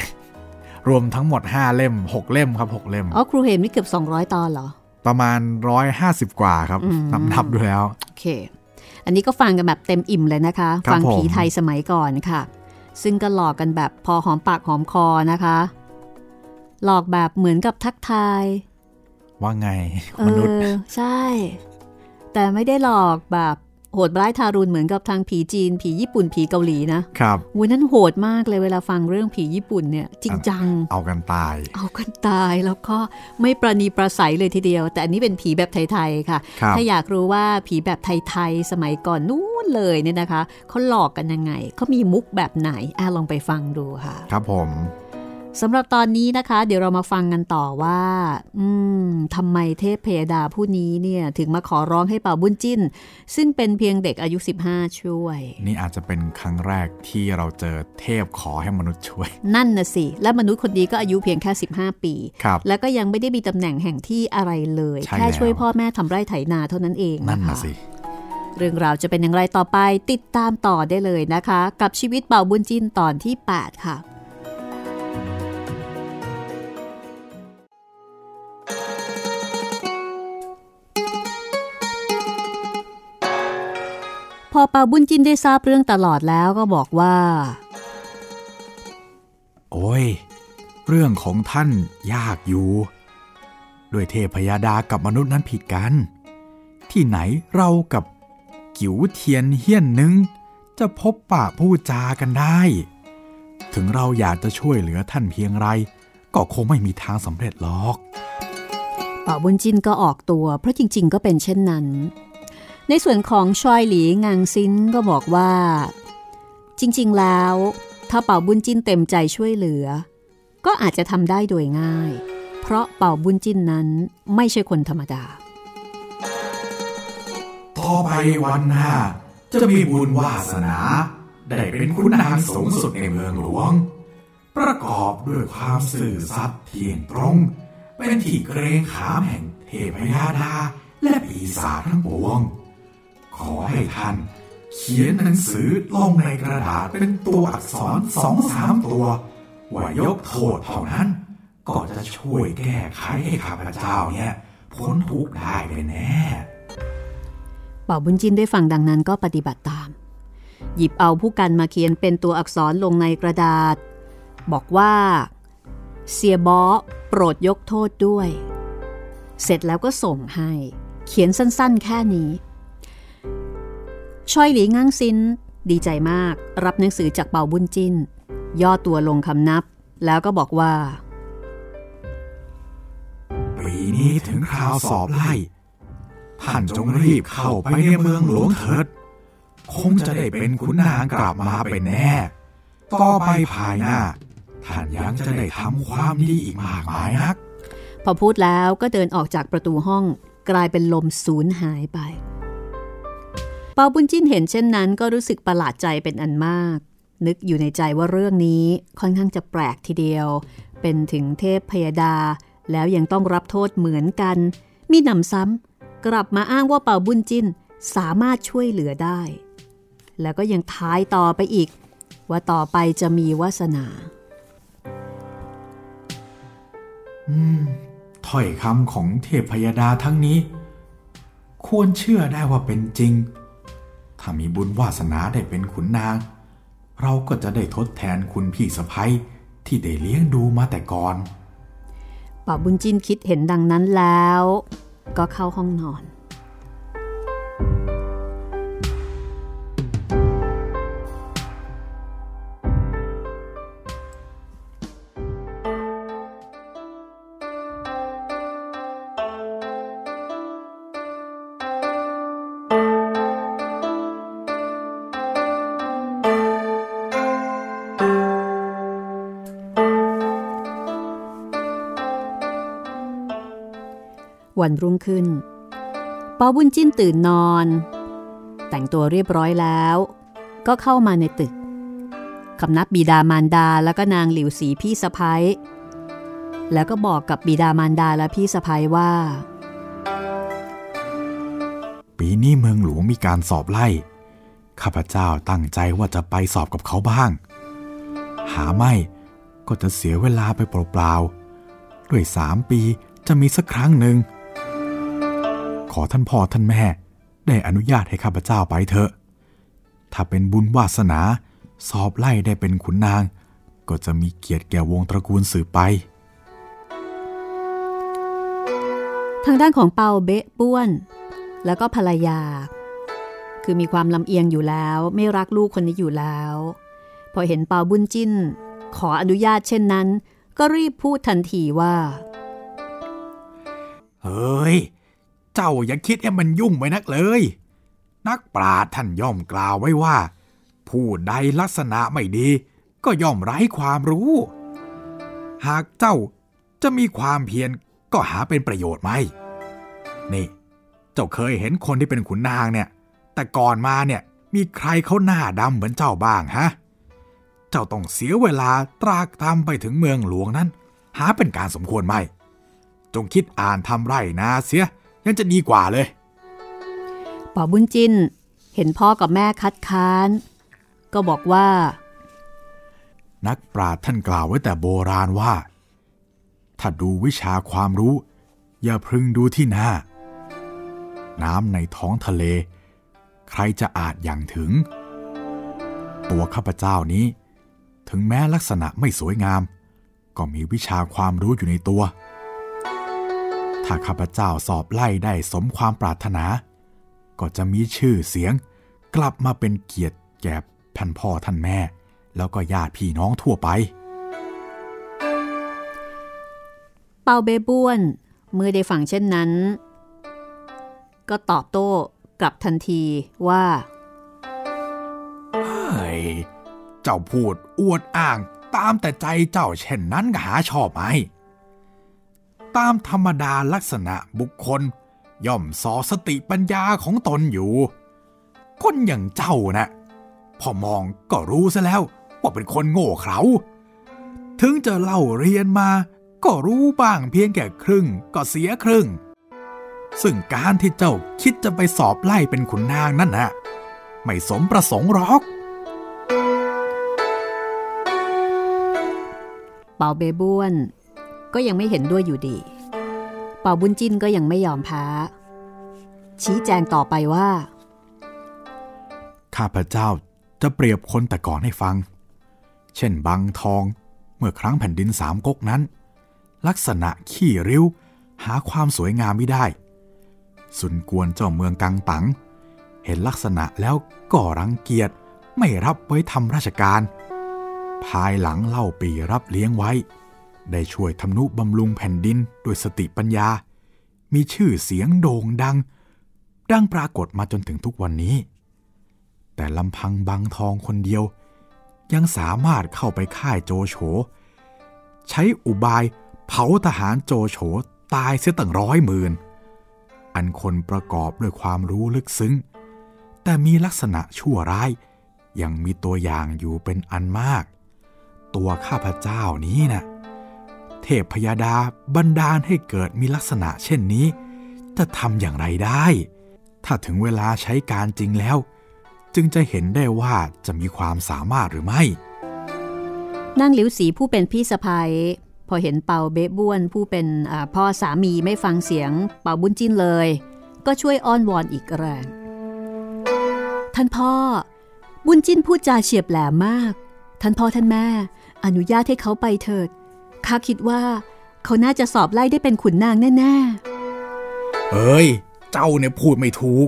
รวมทั้งหมด 5 เล่ม 6 เล่มครับ 6 เล่ม อ๋อ ครูเหมนี่เกือบ 200 ตอนเหรอ ประมาณ 150 กว่าครับอืมนับนับดูแล้วโอเค อันนี้ก็ฟังกันแบบเต็มอิ่มเลยนะคะครับฟังผีผมไทยสมัยก่อนค่ะ ซึ่งก็หลอกกันแบบพอหอมปากหอมคอนะคะ หลอกแบบเหมือนกับทักทาย ว่าไงเอมนุษย์อใช่ แต่ไม่ได้หลอกแบบ โหดร้ายทารุณเหมือนกับทางผีจีน ผีญี่ปุ่นผีเกาหลีนะครับวุ้ยนั่นโหดมากเลยเวลาฟังเรื่องผีญี่ปุ่นเนี่ยจริงจัง เอากันตาย เอากันตายแล้วก็ไม่ประนีประสัยเลยทีเดียว แต่อันนี้เป็นผีแบบไทยๆค่ะครับถ้าอยากรู้ว่าผีแบบไทยๆสมัยก่อนนู้นเลยเนี่ยนะคะเขาหลอกกันยังไงเขามีมุกแบบไหนอะลองไปฟังดูค่ะ ครับผม สำหรับตอนนี้นะคะ เดี๋ยวเรามาฟังกันต่อว่า อืมทำไมเทพพยดาผู้นี้เนี่ย ถึงมาขอร้องให้เป่าบุญจิ้น ซึ่งเป็นเพียงเด็กอายุ 15 ช่วย นี่อาจจะเป็นครั้งแรกที่เราเจอเทพขอให้มนุษย์ช่วย นั่นน่ะสิ และมนุษย์คนนี้ก็อายุเพียงแค่ 15 ปี ครับแล้วก็ยังไม่ได้มีตำแหน่งแห่งที่อะไรเลย ใช่แค่แล้ว ช่วยพ่อแม่ทำไร่ไถนาเท่านั้นเองนั่นนะคะ น่ะสิ เรื่องราวจะเป็นอย่างไรต่อไปติดตามต่อได้เลยนะคะ กับชีวิตเป่าบุญจินตอนที่ 8 ค่ะ อเป่าบุญจินได้ทราบเรื่องตลอดแล้วก็บอกว่า โอ้ย เรื่องของท่านยากอยู่ด้วยเทพยาดากับมนุษย์นั้นผิดกัน ที่ไหนเรากับกิ๋วเทียนเฮี้ยนหนึ่งจะพบปะพูดจากันได้ ถึงเราอยากจะช่วยเหลือท่านเพียงไร ก็คงไม่มีทางสำเร็จหรอก เป่าบุญจินก็ออกตัว เพราะจริง ๆ ก็เป็นเช่นนั้น ในส่วนของชอยหลีงางซินก็บอกว่า จริง ๆ แล้วถ้าเป่าบุญจินเต็มใจช่วยเหลือ ก็อาจจะทำได้โดยง่าย เพราะเป่าบุญจินนั้นไม่ใช่คนธรรมดา ต่อไปวันหน้าจะมีบุญวาสนา ได้เป็นคุณนางสูงสุดในเมืองหลวง ประกอบด้วยความสื่อสัตย์เที่ยงตรง เป็นที่เกรงขามแห่งเทพยาดาและปีศาจทั้งปวง ขอให้ท่าน เขียนหนังสือลงในกระดาษเป็นตัวอักษรสองสามตัว ว่ายกโทษเท่านั้น ก็จะช่วยแก้ไขให้ข้าพเจ้าเนี่ยพ้นทุกข์ได้แน่ป่าบุญจินได้ฟังดังนั้นก็ปฏิบัติตาม หยิบเอาผู้กันมาเขียนเป็นตัวอักษรลงในกระดาษ บอกว่าเสียบอโปรดยกโทษด้วย เสร็จแล้วก็ส่งให้ เขียนสั้นๆแค่นี้ ชอยหลีง้างซิน ดีใจมาก รับหนังสือจากเป่าบุญจินย่อตัวลงคำนับ แล้วก็บอกว่า ปีนี้ถึงคราวสอบไล่ ท่านจงรีบเข้าไปในเมืองหลวงเถิด คงจะได้เป็นขุนนางกลับมาเป็นแน่ ต่อไปภายหน้า ท่านยังจะได้ทำความดีอีกมากมายนัก พอพูดแล้วก็เดินออกจากประตูห้องกลายเป็นลมสูญหายไปเปาบุญจิ้นเห็นเช่นนั้นก็รู้สึกประหลาดใจเป็นอันมาก นึกอยู่ในใจว่าเรื่องนี้ค่อนข้างจะแปลกทีเดียว เป็นถึงเทพพยดา แล้วยังต้องรับโทษเหมือนกัน มีหนำซ้ำกลับมาอ้างว่าเปาบุญจิ้นสามารถช่วยเหลือได้ แล้วก็ยังท้ายต่อไปอีก ว่าต่อไปจะมีวาสนาหืมถ้อยคำของเทพพยดาทั้งนี้ ควรเชื่อได้ว่าเป็นจริง ถ้ามีบุญวาสนาได้เป็นขุนนาง เราก็จะได้ทดแทนคุณพี่สะพ้ยที่ได้เลี้ยงดูมาแต่ก่อนป่าบุญจินคิดเห็นดังนั้นแล้ว ก็เข้าห้องนอน วันรุ่งขึ้นปาบุญจิ้นตื่นนอน แต่งตัวเรียบร้อยแล้ว ก็เข้ามาในตึกคำนับบิดามารดาแล้วก็นางหลิวสีพี่สะพ้ยแล้วก็บอกกับบิดามารดาและพี่สะพ้ยว่า ปีนี้เมืองหลวงมีการสอบไล่ ข้าพเจ้าตั้งใจว่าจะไปสอบกับเขาบ้าง หาไม่ก็จะเสียเวลาไปเปล่าๆด้วยสามปีจะมีสักครั้งหนึ่ง ขอท่านพ่อท่านแม่ ได้อนุญาตให้ข้าพเจ้าไปเถอะ ถ้าเป็นบุญวาสนา สอบไล่ได้เป็นขุนนาง ก็จะมีเกียรติแก่วงตระกูลสืบไป ทางด้านของเปาเบะป้วน แล้วก็ภรรยา คือมีความลำเอียงอยู่แล้ว ไม่รักลูกคนนี้อยู่แล้ว พอเห็นเปาบุญจิ้น ขออนุญาตเช่นนั้น ก็รีบพูดทันทีว่า เฮ้ย เจ้าอย่าคิดให้มันยุ่งไปนักเลย นักปราชญ์ท่านย่อมกล่าวไว้ว่า ผู้ใดลักษณะไม่ดี ก็ย่อมไร้ความรู้ หากเจ้าจะมีความเพียรก็หาเป็นประโยชน์ไหม นี่ เจ้าเคยเห็นคนที่เป็นขุนนางเนี่ย แต่ก่อนมาเนี่ยมีใครเขาหน้าดำเหมือนเจ้าบ้างฮะ เจ้าต้องเสียเวลาตรากตรำไปถึงเมืองหลวงนั้น หาเป็นการสมควรไหม จงคิดอ่านทำไรนาเสีย ยังจะดีกว่าเลยปอบุญจินเห็นพ่อกับแม่คัดค้าน ก็บอกว่า นักปราชญ์ท่านกล่าวไว้แต่โบราณว่า ถ้าดูวิชาความรู้ อย่าพึงดูที่หน้า น้ำในท้องทะเล ใครจะอาจอย่างถึง ตัวข้าพเจ้านี้ ถึงแม้ลักษณะไม่สวยงาม ก็มีวิชาความรู้อยู่ในตัว ถ้าข้าพเจ้าสอบไล่ได้สมความปรารถนา ก็จะมีชื่อเสียง กลับมาเป็นเกียรติแก่ท่านพ่อท่านแม่ แล้วก็ญาติพี่น้องทั่วไป เปาเบบ้วน เมื่อได้ฟังเช่นนั้น ก็ตอบโต้กลับทันทีว่าเฮ้ยเจ้าพูดอวดอ้างตามแต่ใจเจ้าเช่นนั้นก็หาชอบไหม ตามธรรมดาลักษณะบุคคล ย่อมสอสติปัญญาของตนอยู่ คนอย่างเจ้านะ่ะพอมองก็รู้ซะแล้วว่าเป็นคนโง่เขลาถึงจะเล่าเรียนมา ก็รู้บ้างเพียงแค่ครึ่งก็เสียครึ่ง ซึ่งการที่เจ้าคิดจะไปสอบไล่เป็นขุนนางนั่นนะไม่สมประสงค์หรอกเปาเบบ้วน ก็ยังไม่เห็นด้วยอยู่ดี เปาบุญจินก็ยังไม่ยอมแพ้ชี้แจงต่อไปว่า ข้าพเจ้าจะเปรียบคนแต่ก่อนให้ฟัง เช่นบางทองเมื่อครั้งแผ่นดินสามก๊กนั้น ลักษณะขี้ริ้ว หาความสวยงามไม่ได้ สุนกวนเจ้าเมืองกังตัง เห็นลักษณะแล้วก็รังเกียจไม่รับไว้ทำราชการ ภายหลังเล่าปีรับเลี้ยงไว้ ได้ช่วยทำนุบำรุงแผ่นดินด้วยสติปัญญา มีชื่อเสียงโด่งดัง ดังปรากฏมาจนถึงทุกวันนี้ แต่ลำพังบางทองคนเดียว ยังสามารถเข้าไปค่ายโจโฉ ใช้อุบายเผาทหารโจโฉตายเสียตั้งร้อยหมื่น อันคนประกอบด้วยความรู้ลึกซึ้ง แต่มีลักษณะชั่วร้าย ยังมีตัวอย่างอยู่เป็นอันมาก ตัวข้าพเจ้านี้นะ่ะ เทพพยาดาบันดาลให้เกิดมีลักษณะเช่นนี้ จะทำอย่างไรได้ ถ้าถึงเวลาใช้การจริงแล้ว จึงจะเห็นได้ว่าจะมีความสามารถหรือไม่นางหลิวสีผู้เป็นพี่สะพ้ยพอเห็นเปาเบ๊บ้วนผู้เป็นพ่อสามีไม่ฟังเสียง เปาบุญจินเลย ก็ช่วยอ้อนวอนอีกแรง ท่านพ่อ บุญจินพูดจาเฉียบแหลมมาก ท่านพ่อท่านแม่ อนุญาตให้เขาไปเถิด ข้าคิดว่าเขาน่าจะสอบไล่ได้เป็นขุนนางแน่ๆ เอ้ย เจ้าเนี่ยพูดไม่ถูก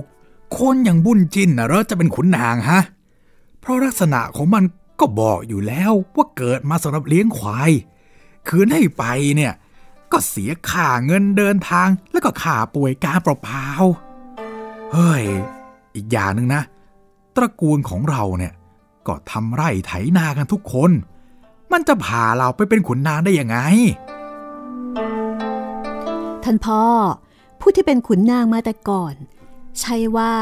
คนอย่างบุญจินนะเหรอจะเป็นขุนนางฮะ เพราะลักษณะของมันก็บอกอยู่แล้วว่าเกิดมาสำหรับเลี้ยงควาย คืนให้ไปเนี่ย ก็เสียค่าเงินเดินทางแล้วก็ค่าป่วยการเปล่าๆ เฮ้ย อีกอย่างหนึ่งนะ ตระกูลของเราเนี่ย ก็ทำไร่ไถนากันทุกคน มันจะพาเราไปเป็นขุนนางได้ยังไง ท่านพ่อ ผู้ที่เป็นขุนนางมาแต่ก่อน ใช่ว่า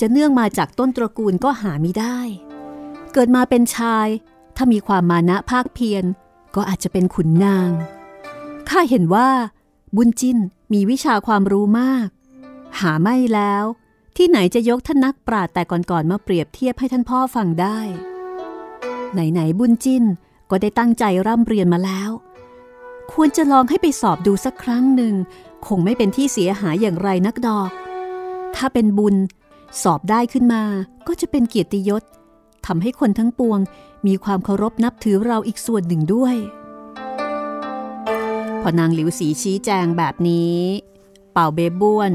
จะเนื่องมาจากต้นตระกูลก็หาไม่ได้ เกิดมาเป็นชาย ถ้ามีความมานะภาคเพียรก็อาจจะเป็นขุนนาง ข้าเห็นว่า บุญจินมีวิชาความรู้มาก หาไม่แล้ว ที่ไหนจะยกท่านนักปราดแต่ก่อนๆมาเปรียบเทียบให้ท่านพ่อฟังได้ ไหนๆบุญจิน ก็ได้ตั้งใจร่ำเรียนมาแล้ว ควรจะลองให้ไปสอบดูสักครั้งหนึ่ง คงไม่เป็นที่เสียหายอย่างไรนักดอก ถ้าเป็นบุญ สอบได้ขึ้นมาก็จะเป็นเกียรติยศทำให้คนทั้งปวงมีความเคารพนับถือเราอีกส่วนหนึ่งด้วย พอนางหลิวสีชี้แจงแบบนี้ เป่าเบบ้วน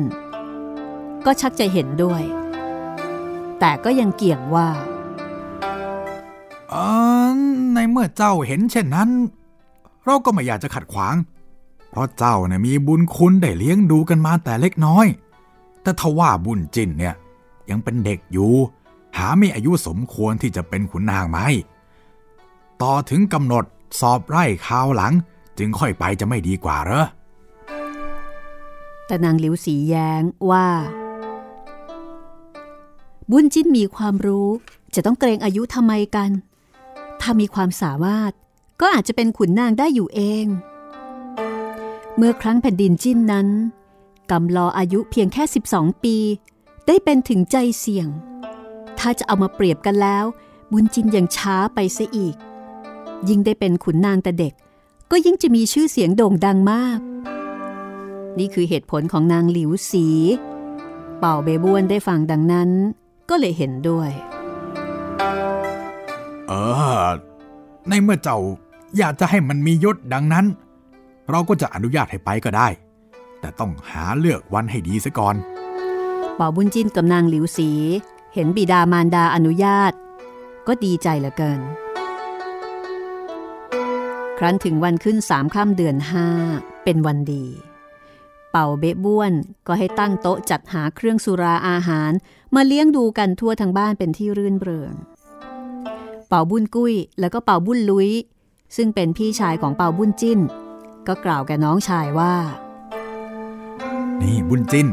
ก็ชักจะเห็นด้วย แต่ก็ยังเกี่ยงว่า เมื่อเจ้าเห็นเช่นนั้น เราก็ไม่อยากจะขัดขวาง เพราะเจ้าเนี่ยมีบุญคุณได้เลี้ยงดูกันมาแต่เล็กน้อย แต่ทว่าบุญจินเนี่ยยังเป็นเด็กอยู่ หาไม่อายุสมควรที่จะเป็นขุนนางไหม ต่อถึงกำหนดสอบไร่คราวหลัง จึงค่อยไปจะไม่ดีกว่าเหรอ แต่นางหลิวสีแย้งว่า บุญจินมีความรู้จะต้องเกรงอายุทำไมกัน ถ้ามีความสามารถ ก็อาจจะเป็นขุนนางได้อยู่เอง เมื่อครั้งแผ่นดินจิ้นนั้นกำลออายุเพียงแค่ 12 ปี ได้เป็นถึงใจเสี่ยง ถ้าจะเอามาเปรียบกันแล้ว บุญจินยังช้าไปเสียอีก ยิ่งได้เป็นขุนนางแต่เด็ก ก็ยิ่งจะมีชื่อเสียงโด่งดังมาก นี่คือเหตุผลของนางหลิวสี เป่าเบบ้วนได้ฟังดังนั้น ก็เลยเห็นด้วย ออ ในเมื่อเจ้าอยากจะให้มันมียศดังนั้น เราก็จะอนุญาตให้ไปก็ได้ แต่ต้องหาเลือกวันให้ดีซะก่อนป่าบุญจินกับนางหลิวสี เห็นบิดามารดาอนุญาต ก็ดีใจเหลือเกิน ครั้นถึงวันขึ้นสามค่ำเดือนห้าเป็นวันดี เป่าเบะบ้วนก็ให้ตั้งโต๊ะจัดหาเครื่องสุราอาหาร มาเลี้ยงดูกันทั่วทั้งบ้านเป็นที่รื่นเริง เป่าบุญกุ้ย แล้วก็เป่าบุญลุย ซึ่งเป็นพี่ชายของเป่าบุญจิ้น ก็กล่าวแก่น้องชายว่า นี่บุญจิน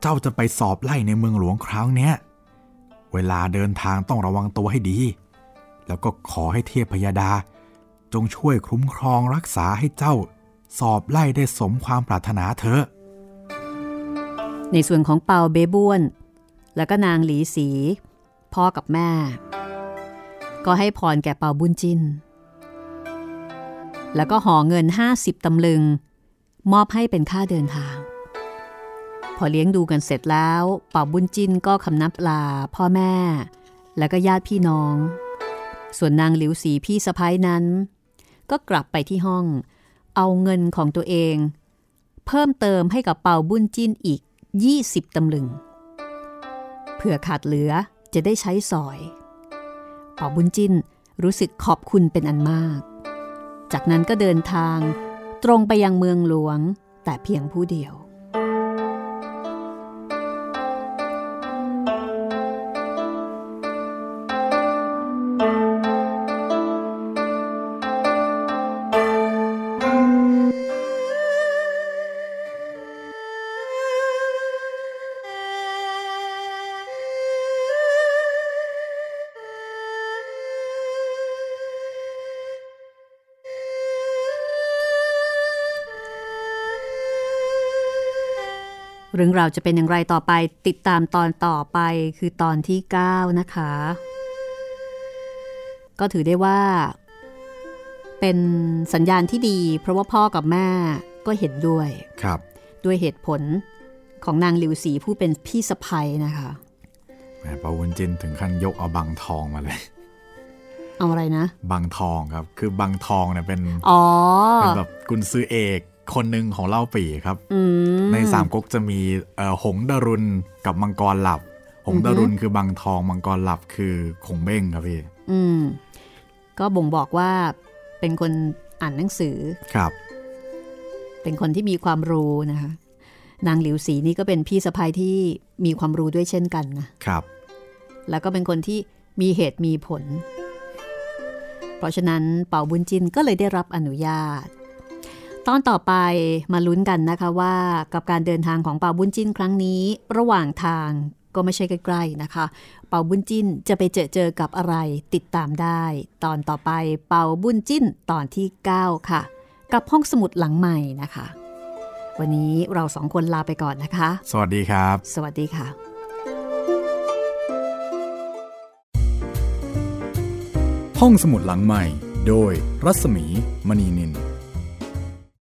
เจ้าจะไปสอบไล่ในเมืองหลวงคราวเนี้ย เวลาเดินทางต้องระวังตัวให้ดี แล้วก็ขอให้เทพพยาดา จงช่วยคุ้มครองรักษาให้เจ้า สอบไล่ได้สมความปรารถนาเถอะ ในส่วนของเปาเบบ้วน แล้วก็นางหลีสี พ่อกับแม่ ก็ให้พรแก่เปาบุญจิน แล้วก็ห่อเงิน 50ตำลึง มอบให้เป็นค่าเดินทาง พอเลี้ยงดูกันเสร็จแล้ว เป่าบุญจินก็คำนับลาพ่อแม่ แล้วก็ญาติพี่น้อง ส่วนนางหลิวสีพี่สะพ้ายนั้น ก็กลับไปที่ห้อง เอาเงินของตัวเอง เพิ่มเติมให้กับเป่าบุญจินอีก 20ตำลึงเผื่อขาดเหลือจะได้ใช้สอย เป่าบุญจินรู้สึกขอบคุณเป็นอันมาก จากนั้นก็เดินทางตรงไปยังเมืองหลวงแต่เพียงผู้เดียว เรื่องราวจะเป็นอย่างไรต่อไปติดตามตอนต่อไปคือตอนที่ 9 นะคะ ก็ถือได้ว่า เป็นสัญญาณที่ดี เพราะว่าพ่อกับแม่ก็เห็นด้วยครับ ด้วยเหตุผลของนางหลิวสีผู้เป็นพี่สะใภ้นะคะแม่ปาวุนจินถึงขั้นยกเอาบังทองมาเลย เอาอะไรนะ บังทองครับ คือบังทองเนี่ยเป็นอ๋อเป็นแบบกุนซือเอก คนหนึ่งของเล่าปีครับอืมในสามก๊กจะมีเอ่อหงดารุณกับมังกรหลับ หงดารุณคือบังทองมังกรหลับคือคงเบ้งครับพี่อืมก็บ่งบอกว่าเป็นคนอ่านหนังสือครับ เป็นคนที่มีความรู้นะคะ นางหลิวสีนี่ก็เป็นพี่สะพ้ายที่มีความรู้ด้วยเช่นกันนะครับ แล้วก็เป็นคนที่มีเหตุมีผล เพราะฉะนั้นเป่าบุญจินก็เลยได้รับอนุญาต ตอนต่อไปมาลุ้นกันนะคะว่ากับการเดินทางของเป่าบุญจินครั้งนี้ ระหว่างทางก็ไม่ใช่ใกล้ๆนะคะ เป่าบุญจิ้นจะไปเจอเจอกับอะไรติดตามได้ ตอนต่อไปเป่าบุญจิ้นตอนที่ 9 ค่ะ กับห้องสมุดหลังใหม่นะคะ วันนี้เราสองคนลาไปก่อนนะคะ สวัสดีครับ สวัสดีค่ะ ห้องสมุดหลังใหม่ โดยรัศมีมณีนิน